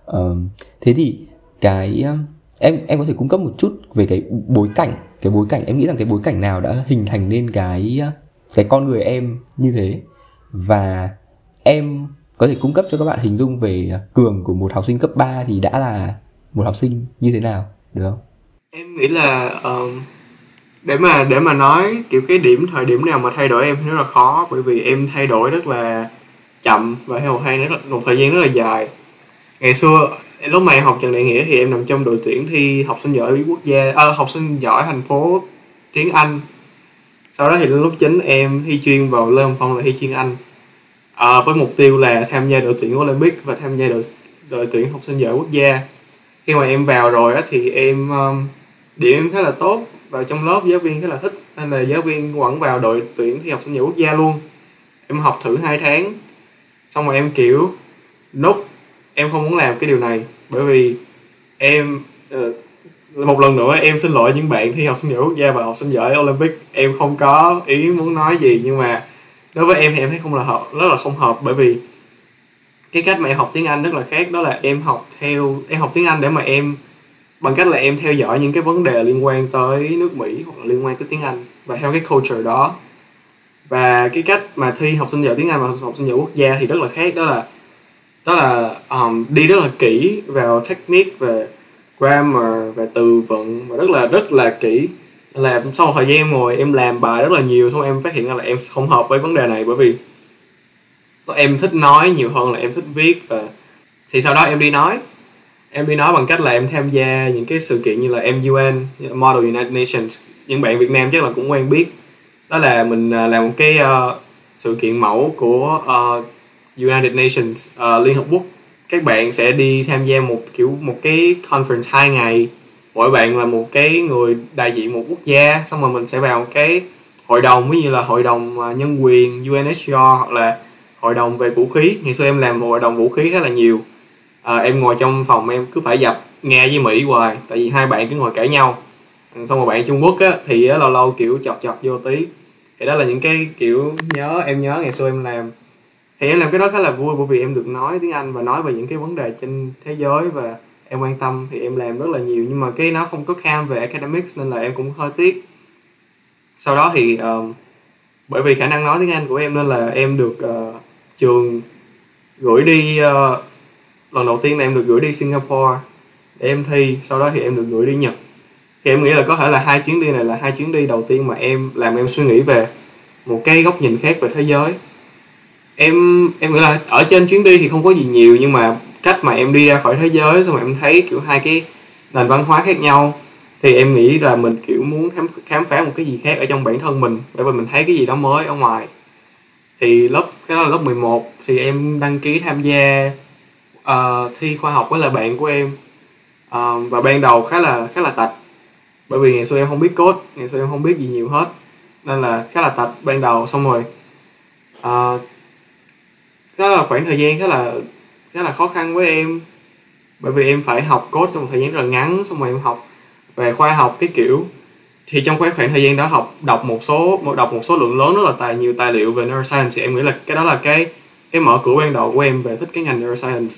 Um, thế thì cái uh, em em có thể cung cấp một chút về cái bối cảnh cái bối cảnh em nghĩ rằng cái bối cảnh nào đã hình thành nên cái cái con người em như thế và em có thể cung cấp cho các bạn hình dung về cường của một học sinh cấp 3 thì đã là một học sinh như thế nào được không? Em nghĩ là um, để mà để mà nói kiểu cái điểm thời điểm nào mà thay đổi em thì rất là khó bởi vì em thay đổi rất là chậm và theo một rất là, một thời gian rất là dài ngày xưa lúc mà em học trần đại nghĩa thì em nằm trong đội tuyển thi học sinh giỏi quốc gia à, học sinh giỏi thành phố tiếng anh. Sau đó thì đến lúc chính em thi chuyên vào lê phong là thi chuyên anh. À, với mục tiêu là tham gia đội tuyển olympic và tham gia đội đội tuyển học sinh giỏi quốc gia. Khi mà em vào rồi á thì em um, điểm em khá là tốt vào trong lớp giáo viên khá là thích nên là giáo viên quẳng vào đội tuyển thi học sinh giỏi quốc gia luôn. Em học thử hai tháng xong rồi em kiểu nốt em không muốn làm cái điều này bởi vì em uh, một lần nữa em xin lỗi những bạn thi học sinh giỏi quốc gia và học sinh giỏi olympic. Em không có ý muốn nói gì nhưng mà đối với em thì em thấy không là hợp rất là không hợp bởi vì cái cách mà em học tiếng anh rất là khác. Đó là em học theo em học tiếng anh để mà em bằng cách là em theo dõi những cái vấn đề liên quan tới nước mỹ hoặc là liên quan tới tiếng anh và theo cái culture đó. Và cái cách mà thi học sinh giỏi tiếng Anh và học sinh giỏi quốc gia thì rất là khác. Đó là đó là um, đi rất là kỹ vào technique về grammar về từ vựng và rất là rất là kỹ. Là sau một thời gian ngồi em làm bài rất là nhiều xong em phát hiện ra là em không hợp với vấn đề này bởi vì em thích nói nhiều hơn là em thích viết và thì sau đó em đi nói. Em đi nói bằng cách là em tham gia những cái sự kiện như là MUN Model United Nations. Những bạn Việt Nam chắc là cũng quen biết. Đó là mình à, làm một cái uh, sự kiện mẫu của uh, United Nations uh, Liên Hợp Quốc các bạn sẽ đi tham gia một kiểu một cái conference hai ngày. Mỗi bạn là một cái người đại diện một quốc gia xong rồi mình sẽ vào cái hội đồng ví như là hội đồng ờ, nhân quyền UNHCR hoặc là hội đồng về vũ khí. Ngày xưa em làm hội đồng vũ khí khá là nhiều. À, em ngồi trong phòng em cứ phải dập nghe với mỹ hoài tại vì hai bạn cứ ngồi cãi nhau. Xong rồi bạn trung quốc á thì á, lâu lâu kiểu chọt chọt vô tí. Thì đó là những cái kiểu nhớ em nhớ ngày xưa em làm thì em làm cái đó khá là vui bởi vì em được nói tiếng anh và nói về những cái vấn đề trên thế giới và em quan tâm thì em làm rất là nhiều. Nhưng mà cái nó không có cam về academics nên là em cũng hơi tiếc. Sau đó thì uh, bởi vì khả năng nói tiếng anh của em nên là em được uh, trường gửi đi uh, lần đầu tiên là em được gửi đi singapore để em thi sau đó thì em được gửi đi nhật. Thì em nghĩ là có thể là hai chuyến đi này là hai chuyến đi đầu tiên mà em làm em suy nghĩ về một cái góc nhìn khác về thế giới em em nghĩ là ở trên chuyến đi thì không có gì nhiều nhưng mà cách mà em đi ra khỏi thế giới xong rồi em thấy kiểu hai cái nền văn hóa khác nhau thì em nghĩ là mình kiểu muốn khám khám phá một cái gì khác ở trong bản thân mình để mà mình thấy cái gì đó mới ở ngoài. Thì lớp cái đó là lớp 11 thì em đăng ký tham gia uh, thi khoa học với là bạn của em. Uh, và ban đầu khá là khá là tạch bởi vì ngày xưa em không biết code ngày xưa em không biết gì nhiều hết nên là khá là tạch ban đầu xong rồi uh, đó là khoảng thời gian khá là khá là khó khăn với em. Bởi vì em phải học code trong một thời gian rất là ngắn xong rồi em học về khoa học cái kiểu. Thì trong cái khoảng thời gian đó học đọc một số một đọc một số lượng lớn rất là tài nhiều tài liệu về neuroscience. Thì em nghĩ là cái đó là cái cái mở cửa ban đầu của em về thích cái ngành neuroscience.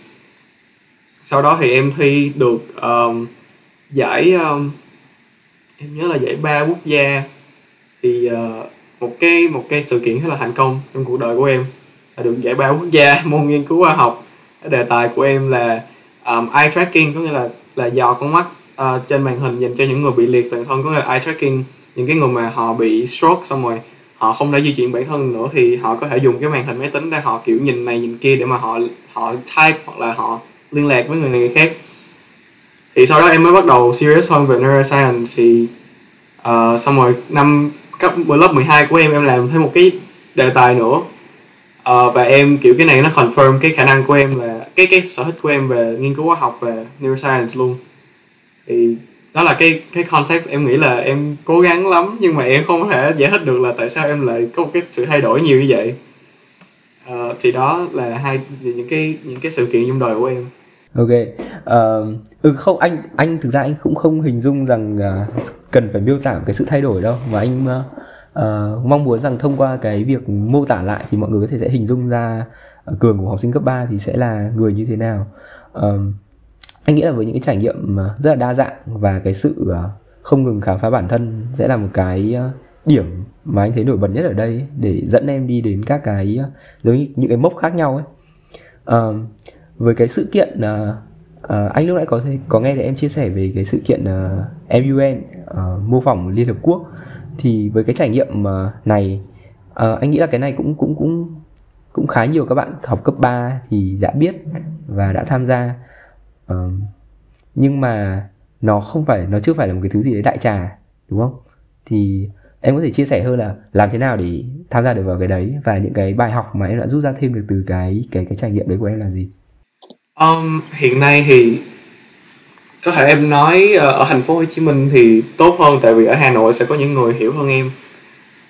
Sau đó thì em thi được um, giải um, em nhớ là giải ba quốc gia. Thì uh, một cái một cái sự kiện rất là thành công trong cuộc đời của em. À, được giải ba quốc gia môn nghiên cứu khoa học. Đề tài của em là um, eye tracking có nghĩa là là dò con mắt uh, trên màn hình dành cho những người bị liệt toàn thân có nghĩa là eye tracking. Những cái người mà họ bị stroke xong rồi họ không thể di chuyển bản thân nữa thì họ có thể dùng cái màn hình máy tính để họ kiểu nhìn này nhìn kia để mà họ họ type hoặc là họ liên lạc với người này người khác. Thì sau đó em mới bắt đầu serious hơn về neuroscience thì uh, xong rồi năm cấp lớp 12 của em em làm thêm một cái đề tài nữa uh, và em kiểu cái này nó confirm cái khả năng của em là cái cái sở thích của em về nghiên cứu khoa học về neuroscience luôn. Thì đó là cái cái context em nghĩ là em cố gắng lắm nhưng mà em không thể giải thích được là tại sao em lại có một cái sự thay đổi nhiều như vậy. Uh, thì đó là hai những cái những cái sự kiện trong đời của em. Ok uh, ừ không anh anh thực ra anh cũng không hình dung rằng uh, cần phải miêu tả cái sự thay đổi đâu. Và anh uh, uh, mong muốn rằng thông qua cái việc mô tả lại thì mọi người có thể sẽ hình dung ra ờ, cường của học sinh cấp 3 thì sẽ là người như thế nào. Uh, anh nghĩ là với những cái trải nghiệm rất là đa dạng và cái sự không ngừng khám phá bản thân sẽ là một cái điểm mà anh thấy nổi bật nhất ở đây để dẫn em đi đến các cái giống như những cái mốc khác nhau ấy. Uh, với cái sự kiện uh, uh, anh lúc nãy có thể có nghe thấy em chia sẻ về cái sự kiện uh, MUN uh, mô phỏng Liên Hợp Quốc thì với cái trải nghiệm ờ, này uh, anh nghĩ là cái này cũng cũng cũng cũng khá nhiều các bạn học cấp 3 thì đã biết và đã tham gia. Uh, nhưng mà nó không phải nó chưa phải là một cái thứ gì đấy đại trà đúng không? Thì em có thể chia sẻ hơn là làm thế nào để tham gia được vào cái đấy và những cái bài học mà em đã rút ra thêm được từ cái cái cái trải nghiệm đấy của em là gì? Um, hiện nay thì có thể em nói ờ, ở thành phố Hồ Chí Minh thì tốt hơn tại vì ở Hà Nội sẽ có những người hiểu hơn em.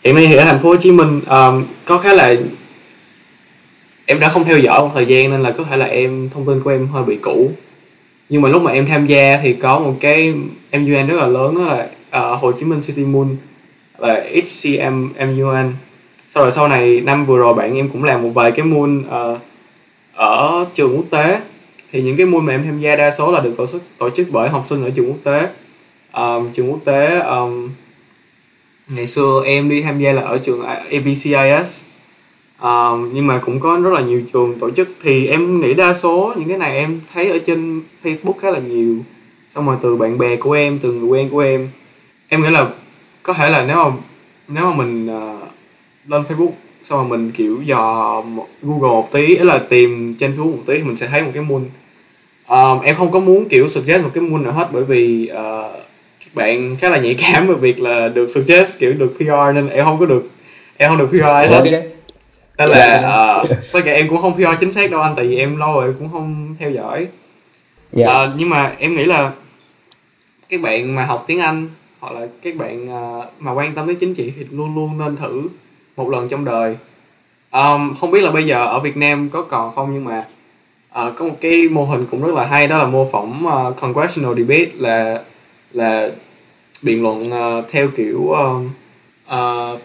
Hiện nay thì ở thành phố Hồ Chí Minh um, có khá là em đã không theo dõi một thời gian nên là có thể là em thông tin của em hơi bị cũ. Nhưng mà lúc mà em tham gia thì có một cái MUN rất là lớn đó là uh, Hồ Chí Minh City Moon là HCM MUN sau rồi sau này năm vừa rồi bạn em cũng làm một vài cái moon uh, ở trường quốc tế thì những cái môn mà em tham gia đa số là được tổ chức tổ chức bởi học sinh ở trường quốc tế. Um, trường quốc tế um, ngày xưa em đi tham gia là ở trường ABCIS um, nhưng mà cũng có rất là nhiều trường tổ chức. Thì em nghĩ đa số những cái này em thấy ở trên Facebook khá là nhiều. Xong rồi từ bạn bè của em từ người quen của em. Em nghĩ là có thể là nếu mà nếu mà mình uh, lên Facebook xong rồi mình kiểu dò Google một tí ấy là tìm trên Facebook một tí thì mình sẽ thấy một cái môn um, em không có muốn kiểu suggest một cái môn nào hết bởi vì uh, các bạn khá là nhạy cảm về việc là được suggest kiểu được PR nên em không có được em không được PR hết nên là uh, tất cả em cũng không PR chính xác đâu anh tại vì em lâu rồi cũng không theo dõi yeah. Dạ. uh, nhưng mà em nghĩ là các bạn mà học tiếng Anh hoặc là các bạn uh, mà quan tâm đến chính trị thì luôn luôn nên thử một lần trong đời um, không biết là bây giờ ở Việt Nam có còn không nhưng mà uh, có một cái mô hình cũng rất là hay đó là mô phỏng uh, congressional debate là là biện luận uh, theo kiểu uh, uh,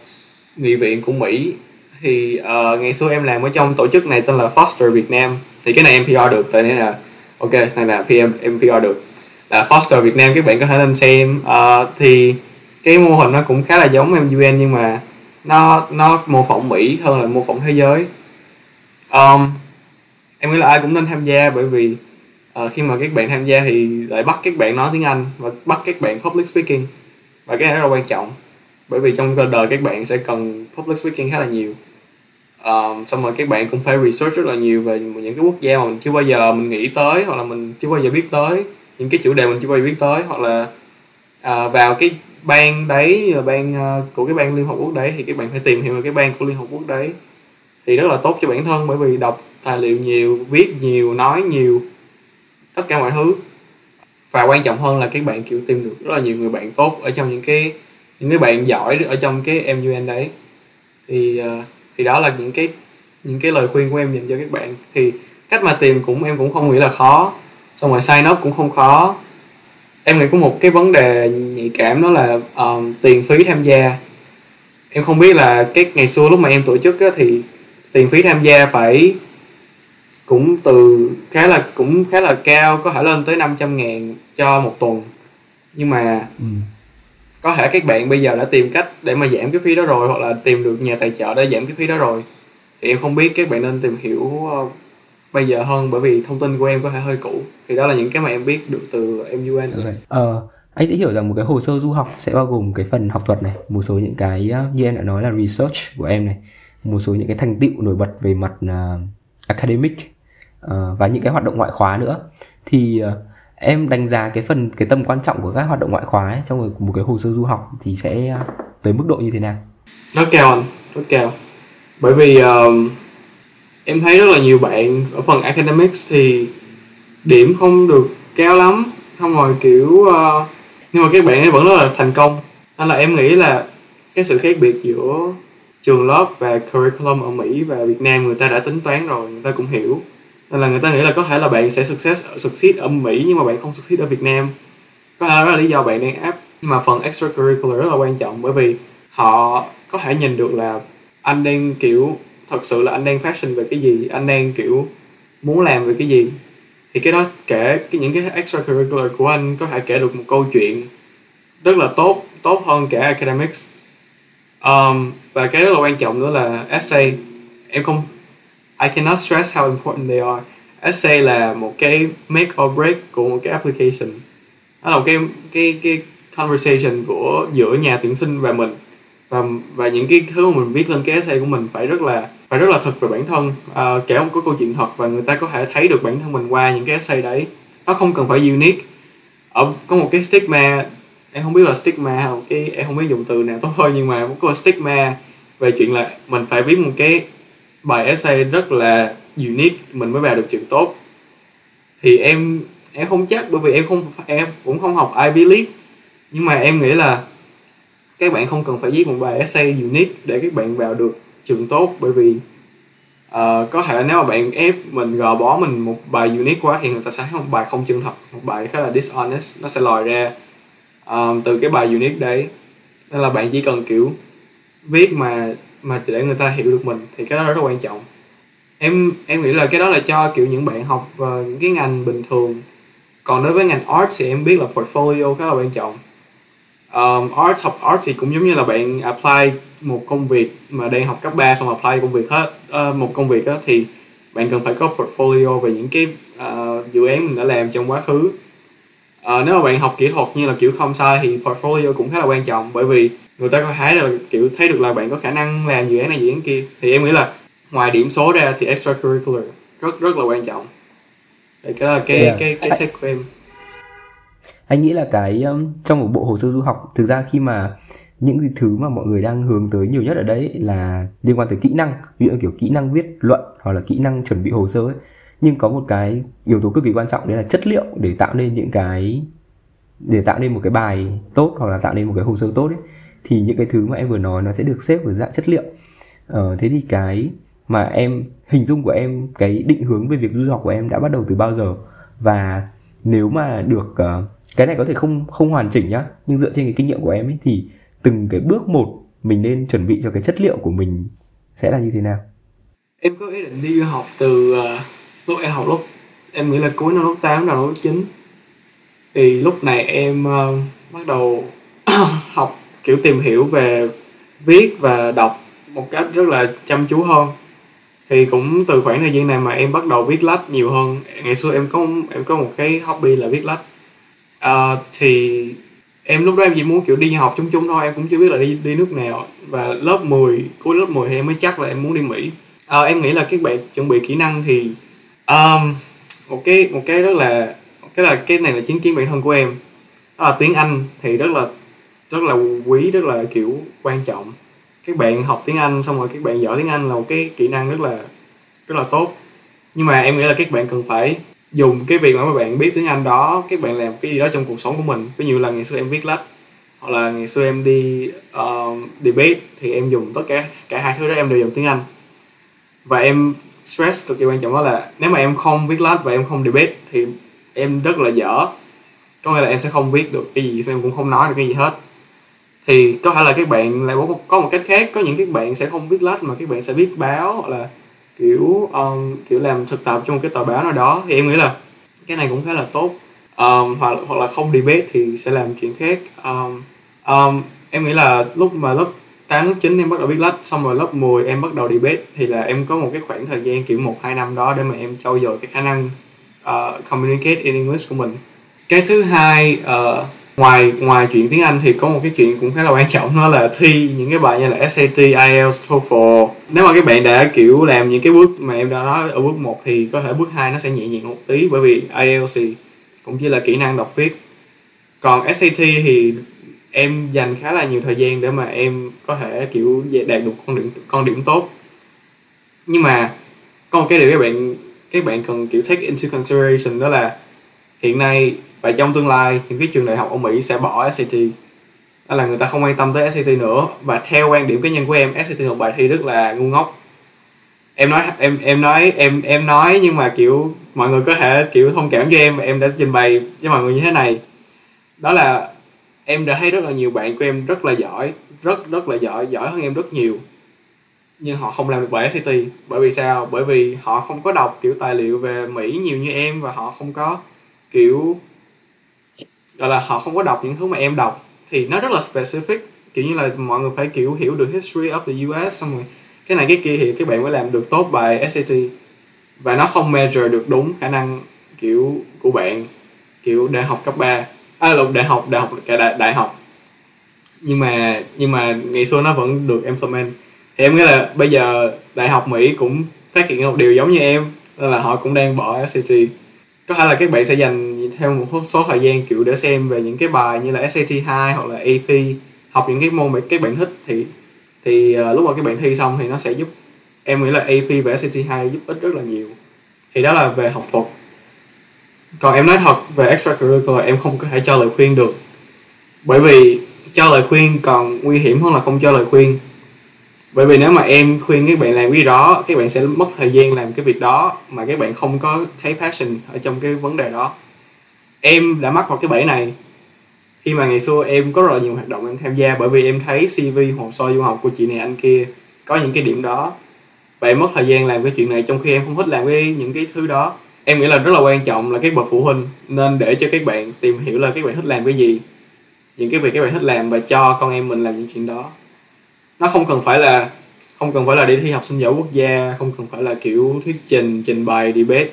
nghị viện của Mỹ. Thì uh, ngày xưa em làm ở trong tổ chức này tên là Foster Việt Nam thì cái này em PR được tại nên là ok này là PM em PR được. Là Foster Việt Nam các bạn có thể lên xem. Uh, thì cái mô hình nó cũng khá là giống MUN nhưng mà nó nó mô phỏng Mỹ hơn là mô phỏng thế giới. Um, em nghĩ là ai cũng nên tham gia bởi vì uh, khi mà các bạn tham gia thì lại bắt các bạn nói tiếng Anh và bắt các bạn public speaking. Và cái này rất là quan trọng bởi vì trong đời các bạn sẽ cần public speaking khá là nhiều. Um, xong rồi các bạn cũng phải research rất là nhiều về những cái quốc gia mà mình chưa bao giờ mình nghĩ tới hoặc là mình chưa bao giờ biết tới những cái chủ đề mình chưa bao giờ biết tới hoặc là uh, vào cái bang đấy như là bang uh, của cái bang liên hợp quốc đấy thì các bạn phải tìm hiểu về cái bang của liên hợp quốc đấy. Thì rất là tốt cho bản thân bởi vì đọc tài liệu nhiều viết nhiều nói nhiều tất cả mọi thứ. Và quan trọng hơn là các bạn kiểu tìm được rất là nhiều người bạn tốt ở trong những cái những cái bạn giỏi ở trong cái MUN đấy. Thì ờ, thì đó là những cái những cái lời khuyên của em dành cho các bạn. Thì cách mà tìm cũng em cũng không nghĩ là khó. Xong rồi sign up cũng không khó. Em nghĩ có một cái vấn đề nhạy cảm đó là um, tiền phí tham gia. Em không biết là cái ngày xưa lúc mà em tổ chức á, thì tiền phí tham gia phải cũng từ khá là cũng khá là cao có thể lên tới 500 ngàn cho một tuần. Nhưng mà ừ. có thể các bạn bây giờ đã tìm cách để mà giảm cái phí đó rồi hoặc là tìm được nhà tài trợ để giảm cái phí đó rồi. Thì em không biết các bạn nên tìm hiểu uh, bây giờ hơn bởi vì thông tin của em có thể hơi cũ. Thì đó là những cái mà em biết được từ MUN okay. ờ, anh sẽ hiểu rằng một cái hồ sơ du học sẽ bao gồm cái phần học thuật này một số những cái uh, như em đã nói là research của em này một số những cái thành tựu nổi bật về mặt uh, academic Ờ, và những cái hoạt động ngoại khóa nữa thì uh, em đánh giá cái phần cái tầm quan trọng của các hoạt động ngoại khóa ấy, trong một cái hồ sơ du học thì sẽ uh, tới mức độ như thế nào? nó cao anh, nó cao. Bởi vì uh, em thấy rất là nhiều bạn ở phần academics thì điểm không được cao lắm, không rồi kiểu uh, nhưng mà các bạn ấy vẫn rất là thành công. Nên là em nghĩ là cái sự khác biệt giữa trường lớp và curriculum ở Mỹ và Việt Nam người ta đã tính toán rồi người ta cũng hiểu nên là người ta nghĩ là có thể là bạn sẽ success succeed ở Mỹ nhưng mà bạn không succeed ở Việt Nam. Có thể đó là lý do bạn đang áp nhưng mà phần extracurricular rất là quan trọng bởi vì họ có thể nhìn được là anh đang kiểu thật sự là anh đang passion về cái gì anh đang kiểu muốn làm về cái gì. Thì cái đó kể cái những cái extracurricular của anh có thể kể được một câu chuyện rất là tốt tốt hơn cả academics. Um, và cái rất là quan trọng nữa là essay. Em không I cannot stress how important they are. Essay là một cái make or break của một cái application. Đó là một cái cái cái conversation của giữa nhà tuyển sinh và mình. Và và những cái thứ mà mình viết lên cái essay của mình phải rất là phải rất là thật về bản thân. À, kể một cái câu chuyện thật và người ta có thể thấy được bản thân mình qua những cái essay đấy. Nó không cần phải unique. Ở có một cái stigma em không biết là stigma hay cái em không biết dùng từ nào tốt hơn nhưng mà có stigma về chuyện là mình phải viết một cái bài essay rất là unique mình mới vào được trường tốt. Thì em em không chắc bởi vì em không em cũng không học Ivy League nhưng mà em nghĩ là các bạn không cần phải viết một bài essay unique để các bạn vào được trường tốt bởi vì uh, có thể nếu mà bạn ép mình gò bó mình một bài unique quá thì người ta sẽ thấy một bài không chân thật một bài khá là dishonest nó sẽ lòi ra um, từ cái bài unique đấy. Nên là bạn chỉ cần kiểu viết mà mà để người ta hiểu được mình thì cái đó rất là quan trọng. Em em nghĩ là cái đó là cho kiểu những bạn học uh, những cái ngành bình thường. Còn đối với ngành art thì em biết là portfolio khá là quan trọng. Um, art học art thì cũng giống như là bạn apply một công việc mà đang học cấp 3 xong apply công việc hết uh, một công việc đó thì bạn cần phải có portfolio về những cái uh, dự án mình đã làm trong quá khứ. Uh, nếu mà bạn học kỹ thuật như là kiểu không sai thì portfolio cũng khá là quan trọng bởi vì người ta có thấy là kiểu thấy được là bạn có khả năng làm dự án này dự án kia. Thì em nghĩ là ngoài điểm số ra thì extracurricular rất rất là quan trọng. Thì cái đó là cái yeah. cái cái take của em. anh nghĩ là cái um, trong một bộ hồ sơ du học thực ra khi mà những cái thứ mà mọi người đang hướng tới nhiều nhất ở đấy là liên quan tới kỹ năng. Ví dụ kiểu kỹ năng viết luận hoặc là kỹ năng chuẩn bị hồ sơ ấy. Nhưng có một cái yếu tố cực kỳ quan trọng đấy là chất liệu để tạo nên những cái để tạo nên một cái bài tốt hoặc là tạo nên một cái hồ sơ tốt ấy thì những cái thứ mà em vừa nói nó sẽ được xếp ở dạng chất liệu. Ờ, thế thì cái mà em hình dung của em cái định hướng về việc du học của em đã bắt đầu từ bao giờ? Và nếu mà được uh, cái này có thể không không hoàn chỉnh nhá nhưng dựa trên cái kinh nghiệm của em ấy thì từng cái bước một mình nên chuẩn bị cho cái chất liệu của mình sẽ là như thế nào? Em có ý định đi du học từ uh, lúc em học lúc em nghĩ là cuối năm lớp 8 đầu lớp 9 thì lúc này em uh, bắt đầu học kiểu tìm hiểu về viết và đọc một cách rất là chăm chú hơn. Thì cũng từ khoảng thời gian này mà em bắt đầu viết lách nhiều hơn. Ngày xưa em có em có một cái hobby là viết lách. À, thì em lúc đó em chỉ muốn kiểu đi học chung chung thôi em cũng chưa biết là đi đi nước nào. Và lớp 10 cuối lớp 10 thì em mới chắc là em muốn đi Mỹ. À, em nghĩ là các bạn chuẩn bị kỹ năng thì um, một cái một cái rất là cái là cái này là chứng kiến bản thân của em. Đó là tiếng Anh thì rất là rất là quý rất là kiểu quan trọng. Các bạn học tiếng Anh xong rồi các bạn giỏi tiếng Anh là một cái kỹ năng rất là rất là tốt. Nhưng mà em nghĩ là các bạn cần phải dùng cái việc mà các bạn biết tiếng Anh đó các bạn làm cái gì đó trong cuộc sống của mình. Ví dụ là ngày xưa em viết lách hoặc là ngày xưa em đi ờ, uh, debate thì em dùng tất cả cả hai thứ đó em đều dùng tiếng Anh. Và em stress cực kỳ quan trọng đó là nếu mà em không viết lách và em không debate thì em rất là dở. Có nghĩa là em sẽ không viết được cái gì em cũng không nói được cái gì hết thì có thể là các bạn lại có một cách khác có những các bạn sẽ không viết lách mà các bạn sẽ viết báo hoặc là kiểu um, kiểu làm thực tập trong một cái tờ báo nào đó. Thì em nghĩ là cái này cũng khá là tốt. Um, hoặc hoặc là không debate thì sẽ làm chuyện khác. Um, um, em nghĩ là lúc mà lớp 8 lớp 9 em bắt đầu viết lách xong rồi lớp 10 em bắt đầu debate thì là em có một cái khoảng thời gian kiểu một hai năm đó để mà em trau dồi cái khả năng uh, communicate in English của mình. Cái thứ hai uh, ngoài ngoài chuyện tiếng Anh thì có một cái chuyện cũng khá là quan trọng đó là thi những cái bài như là SAT, IELTS, TOEFL. Nếu mà các bạn đã kiểu làm những cái bước mà em đã nói ở bước 1 thì có thể bước 2 nó sẽ nhẹ nhàng một tí bởi vì IELTS cũng chỉ là kỹ năng đọc viết. Còn SAT thì em dành khá là nhiều thời gian để mà em có thể kiểu đạt được con điểm con điểm tốt. Nhưng mà có một cái điều các bạn các bạn cần kiểu take into consideration đó là hiện nay và trong tương lai những cái trường đại học ở Mỹ sẽ bỏ SAT đó là người ta không quan tâm tới SAT nữa. Và theo quan điểm cá nhân của em SAT là một bài thi rất là ngu ngốc. Em nói, em em nói, em em nói nhưng mà, kiểu, mọi người có thể, kiểu, thông cảm cho em. Em đã trình bày với mọi người như thế này. Đó là em đã thấy rất là nhiều bạn của em rất là giỏi, rất rất là giỏi giỏi hơn em rất nhiều. Nhưng họ không làm được bài SAT bởi vì sao? Bởi vì họ không có đọc, kiểu, tài liệu về Mỹ nhiều như em và họ không có, kiểu gọi là họ không có đọc những thứ mà em đọc. Thì nó rất là specific. Kiểu như là mọi người phải kiểu hiểu được history of the US xong rồi cái này cái kia thì các bạn mới làm được tốt bài SAT và nó không measure được đúng khả năng kiểu của bạn kiểu đại học cấp 3 à là đại học đại học cả đại, đại học. Nhưng mà nhưng mà ngày xưa nó vẫn được implement. Thì em nghĩ là bây giờ đại học Mỹ cũng phát hiện một điều giống như em nên là họ cũng đang bỏ SAT có thể là các bạn sẽ dành theo một số thời gian kiểu để xem về những cái bài như là SAT 2 hoặc là AP học những cái môn mà các bạn thích thì thì uh, lúc mà các bạn thi xong thì nó sẽ giúp em nghĩ là AP và SAT 2 giúp ích rất là nhiều. Thì đó là về học thuật. Còn em nói thật về extracurricular em không có thể cho lời khuyên được. Bởi vì cho lời khuyên còn nguy hiểm hơn là không cho lời khuyên bởi vì nếu mà em khuyên các bạn làm cái đó, các bạn sẽ mất thời gian làm cái việc đó mà các bạn không có thấy passion ở trong cái vấn đề đó. Em đã mắc vào cái bẫy này. Khi mà ngày xưa em có rất là nhiều hoạt động em tham gia bởi vì em thấy cv hồ sơ du học của chị này, anh kia có những cái điểm đó. Và em mất thời gian làm cái chuyện này trong khi em không thích làm cái, những cái thứ đó. Em nghĩ là rất là quan trọng là các bậc phụ huynh nên để cho các bạn tìm hiểu là các bạn thích làm cái gì, những cái việc các bạn thích làm và cho con em mình làm những chuyện đó nó không cần phải là không cần phải là đi thi học sinh giỏi quốc gia không cần phải là kiểu thuyết trình trình bày debate.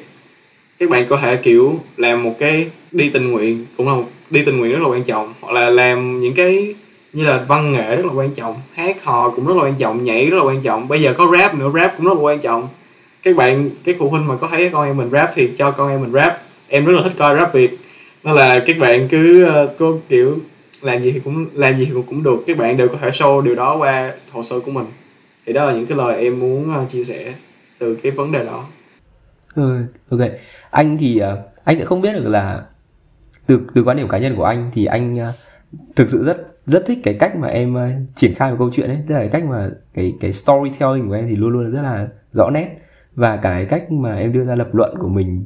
Các bạn có thể kiểu làm một cái đi tình nguyện cũng là một đi tình nguyện rất là quan trọng. Hoặc là làm những cái như là văn nghệ rất là quan trọng hát hò cũng rất là quan trọng nhảy rất là quan trọng. Bây giờ có rap nữa rap cũng rất là quan trọng. Các bạn các phụ huynh mà có thấy con em mình rap thì cho con em mình rap. Em rất là thích coi rap việt. Nên là các bạn cứ uh, có kiểu làm gì thì cũng làm gì thì cũng được. Các bạn đều có thể show điều đó qua hồ sơ của mình. Thì đó là những cái lời em muốn à, chia sẻ từ cái vấn đề đó. Ừ, ok. Anh thì à, anh sẽ không biết được là từ từ quan điểm cá nhân của anh thì anh à, thực sự rất rất thích cái cách mà em triển khai một câu chuyện ấy. Tức là cái cách mà cái cái storytelling của em thì luôn luôn rất là rõ nét. Và cái cách mà em đưa ra lập luận của mình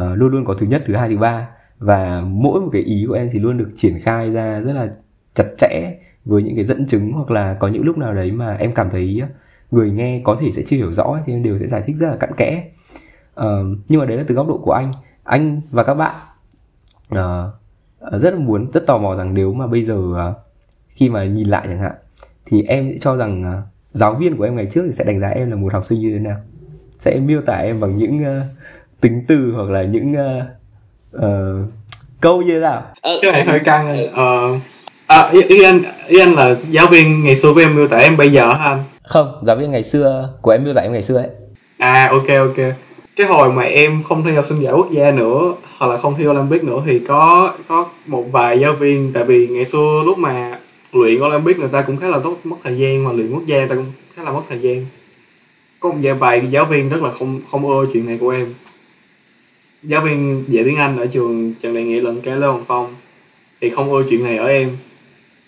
uh, luôn luôn có thứ nhất thứ hai thứ ba và mỗi một cái ý của em thì luôn được triển khai ra rất là chặt chẽ với những cái dẫn chứng hoặc là có những lúc nào đấy mà em cảm thấy ờ, người nghe có thể sẽ chưa hiểu rõ thì em đều sẽ giải thích rất là cặn kẽ. Uh, nhưng mà đấy là từ góc độ của anh. Anh và các bạn uh, rất là muốn rất tò mò rằng nếu mà bây giờ uh, khi mà nhìn lại chẳng hạn thì em sẽ cho rằng uh, giáo viên của em ngày trước thì sẽ đánh giá em là một học sinh như thế nào? Sẽ miêu tả em bằng những uh, tính từ hoặc là những uh, uh, câu như thế nào? Ờ, cái này hơi căng uh, à, ý, ý anh ý anh là giáo viên ngày xưa của em miêu tả em bây giờ hả anh? Không giáo viên ngày xưa của em miêu tả em ngày xưa ấy. À ok ok. Cái hồi mà em không thi học sinh giỏi quốc gia nữa hoặc là không thi Olympic nữa thì có có một vài giáo viên tại vì ngày xưa lúc mà luyện Olympic người ta cũng khá là tốt mất thời gian mà luyện quốc gia người ta cũng khá là mất thời gian. Có một vài giáo viên rất là không không ưa chuyện này của em giáo viên dạy tiếng Anh ở trường Trần Đại Nghĩa lẫn cái Lê Hồng Phong thì không ưa chuyện này ở em.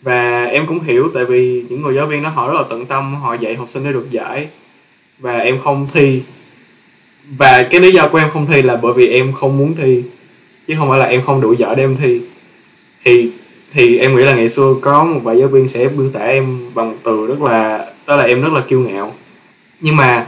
Và em cũng hiểu tại vì những người giáo viên đó họ rất là tận tâm, họ dạy học sinh để được giải và em không thi. Và cái lý do của em không thi là bởi vì em không muốn thi, chứ không phải là em không đủ giỏi để em thi. Thì thì em nghĩ là ngày xưa có một vài giáo viên sẽ miêu tả em bằng từ rất là, đó là em rất là kiêu ngạo. Nhưng mà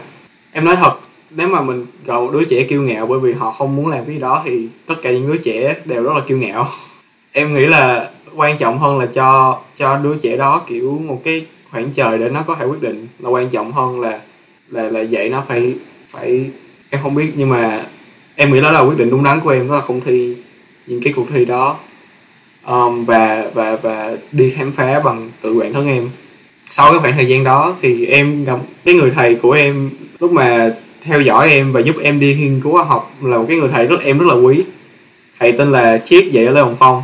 em nói thật nếu mà mình gọi đứa trẻ kiêu ngạo bởi vì họ không muốn làm cái đó thì tất cả những đứa trẻ đều rất là kiêu ngạo. Em nghĩ là quan trọng hơn là cho cho đứa trẻ đó kiểu một cái khoảng trời để nó có thể quyết định. Là quan trọng hơn là là là dạy nó phải phải em không biết nhưng mà em nghĩ đó là quyết định đúng đắn của em đó là không thi những cái cuộc thi đó. Um, và và và đi khám phá bằng tự bản thân em. Sau cái khoảng thời gian đó thì em gặp cái người thầy của em lúc mà theo dõi em và giúp em đi nghiên cứu khoa học là một cái người thầy rất em rất là quý. Thầy tên là Chiết dạy ở Lê Hồng Phong.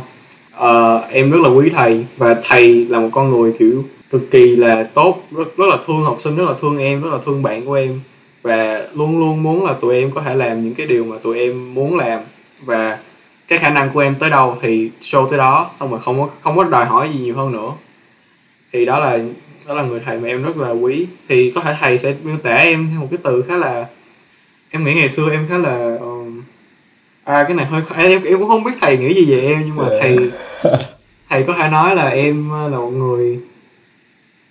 Uh, em rất là quý thầy và thầy là một con người kiểu cực kỳ là tốt rất rất là thương học sinh rất là thương em rất là thương bạn của em. Và luôn luôn muốn là tụi em có thể làm những cái điều mà tụi em muốn làm. Và cái khả năng của em tới đâu thì show tới đó xong rồi không có không có đòi hỏi gì nhiều hơn nữa. Thì đó là đó là người thầy mà em rất là quý. Thì có thể thầy sẽ miêu tả em theo một cái từ khá là em nghĩ ngày xưa em khá là à cái này hơi em em cũng không biết thầy nghĩ gì về em nhưng mà dạ. thầy thầy có thể nói là em là một người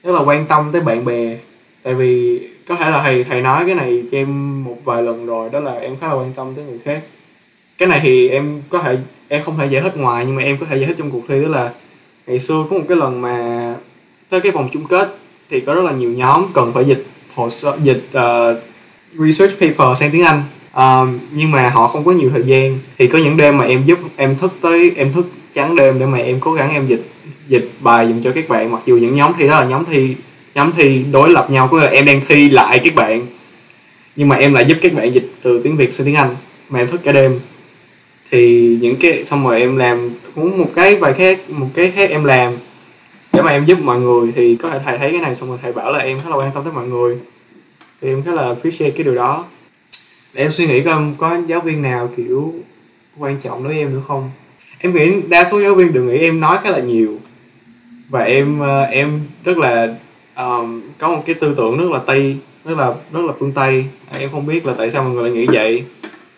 rất là quan tâm tới bạn bè. Tại vì có thể là thầy thầy nói cái này cho em một vài lần rồi đó là em khá là quan tâm tới người khác. Cái này thì em có thể em không thể giải thích ngoài nhưng mà em có thể giải thích trong cuộc thi đó là ngày xưa có một cái lần mà tới cái vòng chung kết thì có rất là nhiều nhóm cần phải dịch hồ sơ dịch uh, research paper sang tiếng Anh. Um, nhưng mà họ không có nhiều thời gian. Thì có những đêm mà em giúp em thức tới em thức trắng đêm để mà em cố gắng em dịch dịch bài dùm cho các bạn. Mặc dù những nhóm thi đó là nhóm thi nhóm thi đối lập nhau có nghĩa là em đang thi lại các bạn. Nhưng mà em lại giúp các bạn dịch từ tiếng việt sang tiếng anh mà em thức cả đêm. Thì những cái xong rồi em làm cũng một cái vài khác một cái khác em làm để mà em giúp mọi người thì có thể thầy thấy cái này xong rồi thầy bảo là em khá là quan tâm tới mọi người. Thì em khá là appreciate cái điều đó. Để em suy nghĩ coi có giáo viên nào kiểu quan trọng đối với em nữa không? Em nghĩ đa số giáo viên đều nghĩ em nói khá là nhiều. Và em ờ, em rất là um, có một cái tư tưởng rất là tây rất là rất là phương tây. À, em không biết là tại sao mọi người lại nghĩ vậy.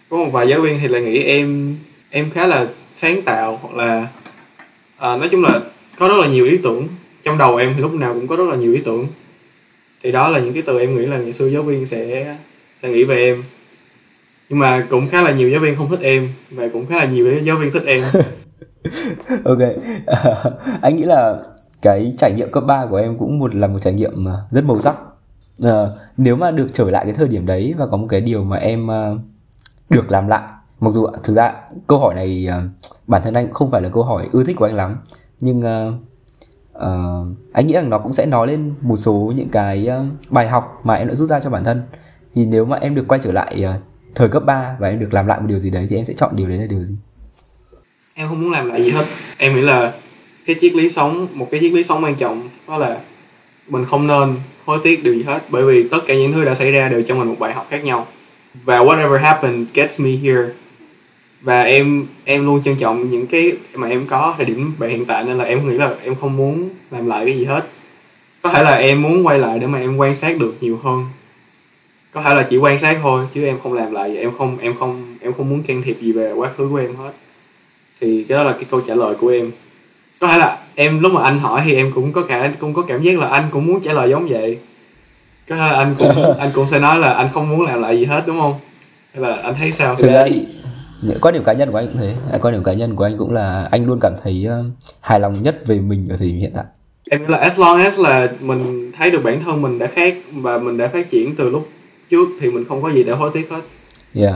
Có một vài giáo viên thì lại nghĩ em em khá là sáng tạo hoặc là uh, nói chung là có rất là nhiều ý tưởng. Trong đầu em thì lúc nào cũng có rất là nhiều ý tưởng. Thì đó là những cái từ em nghĩ là ngày xưa giáo viên sẽ sẽ nghĩ về em. Nhưng mà cũng khá là nhiều giáo viên không thích em và cũng khá là nhiều giáo viên thích em. Ok. Anh nghĩ là cái trải nghiệm cấp 3 của em cũng một là một trải nghiệm rất màu sắc. À, nếu mà được trở lại cái thời điểm đấy và có một cái điều mà em uh, được làm lại. Mặc dù thực ra câu hỏi này uh, bản thân anh cũng không phải là câu hỏi ưa thích của anh lắm nhưng uh, uh, anh nghĩ rằng nó cũng sẽ nói lên một số những cái uh, bài học mà em đã rút ra cho bản thân. Thì nếu mà em được quay trở lại uh, thời cấp 3 và em được làm lại một điều gì đấy thì em sẽ chọn điều đấy là điều gì? Em không muốn làm lại gì hết. Em nghĩ là cái triết lý sống một cái triết lý sống quan trọng đó là mình không nên hối tiếc điều gì hết. Bởi vì tất cả những thứ đã xảy ra đều cho mình một bài học khác nhau. Và whatever happened gets me here và em em luôn trân trọng những cái mà em có thời điểm về hiện tại nên là em nghĩ là em không muốn làm lại cái gì hết. Có thể là em muốn quay lại để mà em quan sát được nhiều hơn. Có thể là chỉ quan sát thôi chứ em không làm lại em không em không em không muốn can thiệp gì về quá khứ của em hết. Thì cái đó là cái câu trả lời của em. Có thể là em lúc mà anh hỏi thì em cũng có cả cũng có cảm giác là anh cũng muốn trả lời giống vậy. Có thể là anh cũng anh cũng sẽ nói là anh không muốn làm lại gì hết đúng không? Hay là anh thấy sao? Thì quan điểm cá nhân của anh cũng thế. Quan điểm cá nhân của anh cũng là anh luôn cảm thấy uh, hài lòng nhất về mình ở thời điểm hiện tại. Em là as long as là mình thấy được bản thân mình đã khác và mình đã phát triển từ lúc trước thì mình không có gì để hối tiếc hết. Yeah.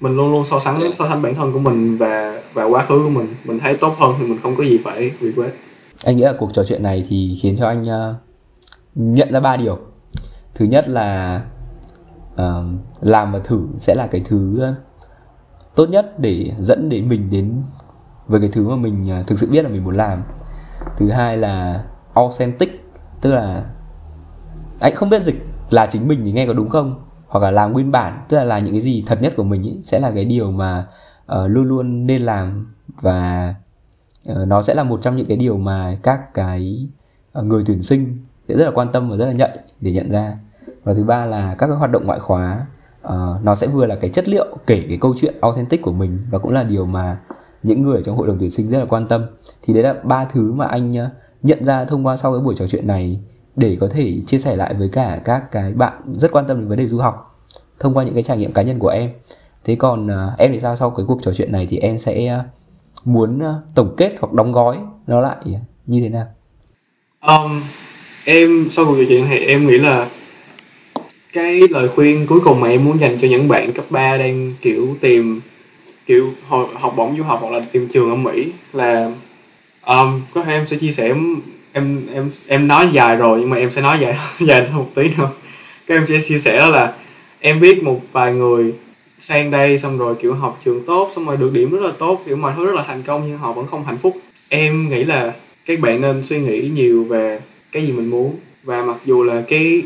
Mình luôn luôn so sánh yeah. so sánh bản thân của mình và và quá khứ của mình. Mình thấy tốt hơn thì mình không có gì phải regret. Anh nghĩ là cuộc trò chuyện này thì khiến cho anh uh, nhận ra ba điều. Thứ nhất là uh, làm và thử sẽ là cái thứ tốt nhất để dẫn đến mình đến với cái thứ mà mình à, thực sự biết là mình muốn làm. Thứ hai là authentic tức là anh không biết dịch là chính mình thì nghe có đúng không hoặc là làm nguyên bản tức là là những cái gì thật nhất của mình ý, sẽ là cái điều mà uh, luôn luôn nên làm. Và uh, nó sẽ là một trong những cái điều mà các cái uh, người tuyển sinh sẽ rất là quan tâm và rất là nhạy để nhận ra. Và thứ ba là các cái hoạt động ngoại khóa uh, nó sẽ vừa là cái chất liệu kể cái câu chuyện authentic của mình và cũng là điều mà những người trong hội đồng tuyển sinh rất là quan tâm. Thì đấy là ba thứ mà anh ờ, nhận ra thông qua sau cái buổi trò chuyện này để có thể chia sẻ lại với cả các cái bạn rất quan tâm đến vấn đề du học thông qua những cái trải nghiệm cá nhân của em. Thế còn uh, em thì sao? Sau cái cuộc trò chuyện này thì em sẽ uh, muốn uh, tổng kết hoặc đóng gói nó lại như thế nào? Um, em sau cuộc trò chuyện thì em nghĩ là cái lời khuyên cuối cùng mà em muốn dành cho những bạn cấp 3 đang kiểu tìm kiểu học bổng du học hoặc là tìm trường ở Mỹ là um, có thể em sẽ chia sẻ em em em nói dài rồi nhưng mà em sẽ nói dài dài một tí nữa. Các em sẽ chia sẻ đó là em biết một vài người sang đây xong rồi kiểu học trường tốt xong rồi được điểm rất là tốt kiểu mọi thứ rất là thành công nhưng họ vẫn không hạnh phúc. Em nghĩ là các bạn nên suy nghĩ nhiều về cái gì mình muốn và mặc dù là cái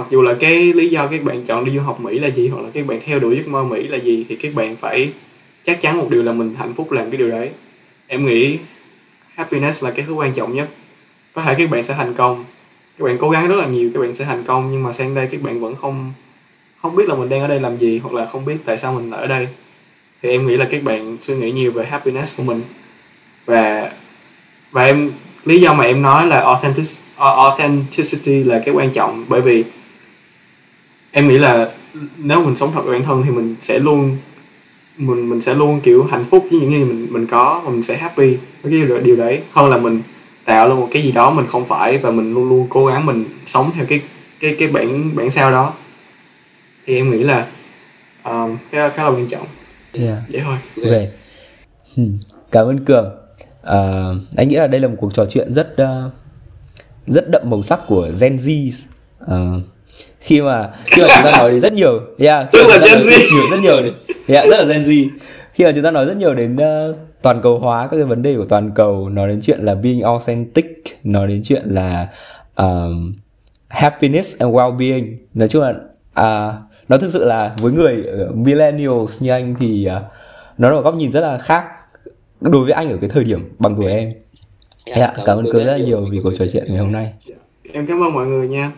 mặc dù là cái lý do các bạn chọn đi du học Mỹ là gì hoặc là các bạn theo đuổi giấc mơ Mỹ là gì thì các bạn phải chắc chắn một điều là mình hạnh phúc làm cái điều đấy. Em nghĩ happiness là cái thứ quan trọng nhất. Có thể các bạn sẽ thành công các bạn cố gắng rất là nhiều các bạn sẽ thành công nhưng mà sang đây các bạn vẫn không không biết là mình đang ở đây làm gì hoặc là không biết tại sao mình ở đây. Thì em nghĩ là các bạn suy nghĩ nhiều về happiness của mình. Và và em lý do mà em nói là authentic, authenticity là cái quan trọng bởi vì em nghĩ là nếu mình sống thật với bản thân thì mình sẽ luôn mình mình sẽ luôn kiểu hạnh phúc với những gì mình mình có và mình sẽ happy với cái điều, điều đấy. Hơn là mình tạo ra một cái gì đó mình không phải và mình luôn luôn cố gắng mình sống theo cái cái cái bản bản sao đó. Thì em nghĩ là um, cái khá là quan trọng. Yeah. vậy thôi. Okay. Hmm. cảm ơn cường. Uh, anh nghĩ là đây là một cuộc trò chuyện rất uh, rất đậm màu sắc của Gen Z. Uh, khi mà khi mà chúng ta nói đến rất nhiều yeah, khi mà Gen Z. nhiều rất nhiều đến, yeah, rất là Gen Z. Khi mà chúng ta nói rất nhiều đến uh, toàn cầu hóa các cái vấn đề của toàn cầu nói đến chuyện là being authentic nói đến chuyện là um, happiness and well-being. Nói chung là uh, nó thực sự là với người millennials như anh thì uh, nó là một góc nhìn rất là khác đối với anh ở cái thời điểm bằng tuổi em. Yeah, yeah, cảm ơn cường rất là nhiều vì cuộc trò chuyện ngày hôm nay em cảm ơn mọi người nha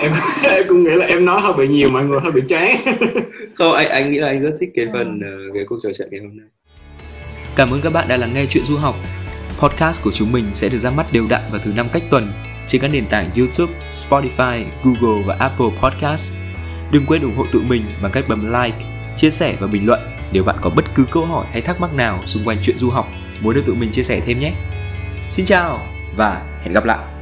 em em cũng nghĩ là em nói hơi bị nhiều mọi người hơi bị chán không anh anh nghĩ là anh rất thích cái phần uh, cái cuộc trò chuyện ngày hôm nay cảm ơn các bạn đã lắng nghe chuyện du học podcast của chúng mình sẽ được ra mắt đều đặn vào thứ năm cách tuần trên các nền tảng YouTube, Spotify, Google và Apple Podcast. Đừng quên ủng hộ tụi mình bằng cách bấm like, chia sẻ và bình luận nếu bạn có bất cứ câu hỏi hay thắc mắc nào xung quanh chuyện du học muốn được tụi mình chia sẻ thêm nhé. Xin chào và hẹn gặp lại.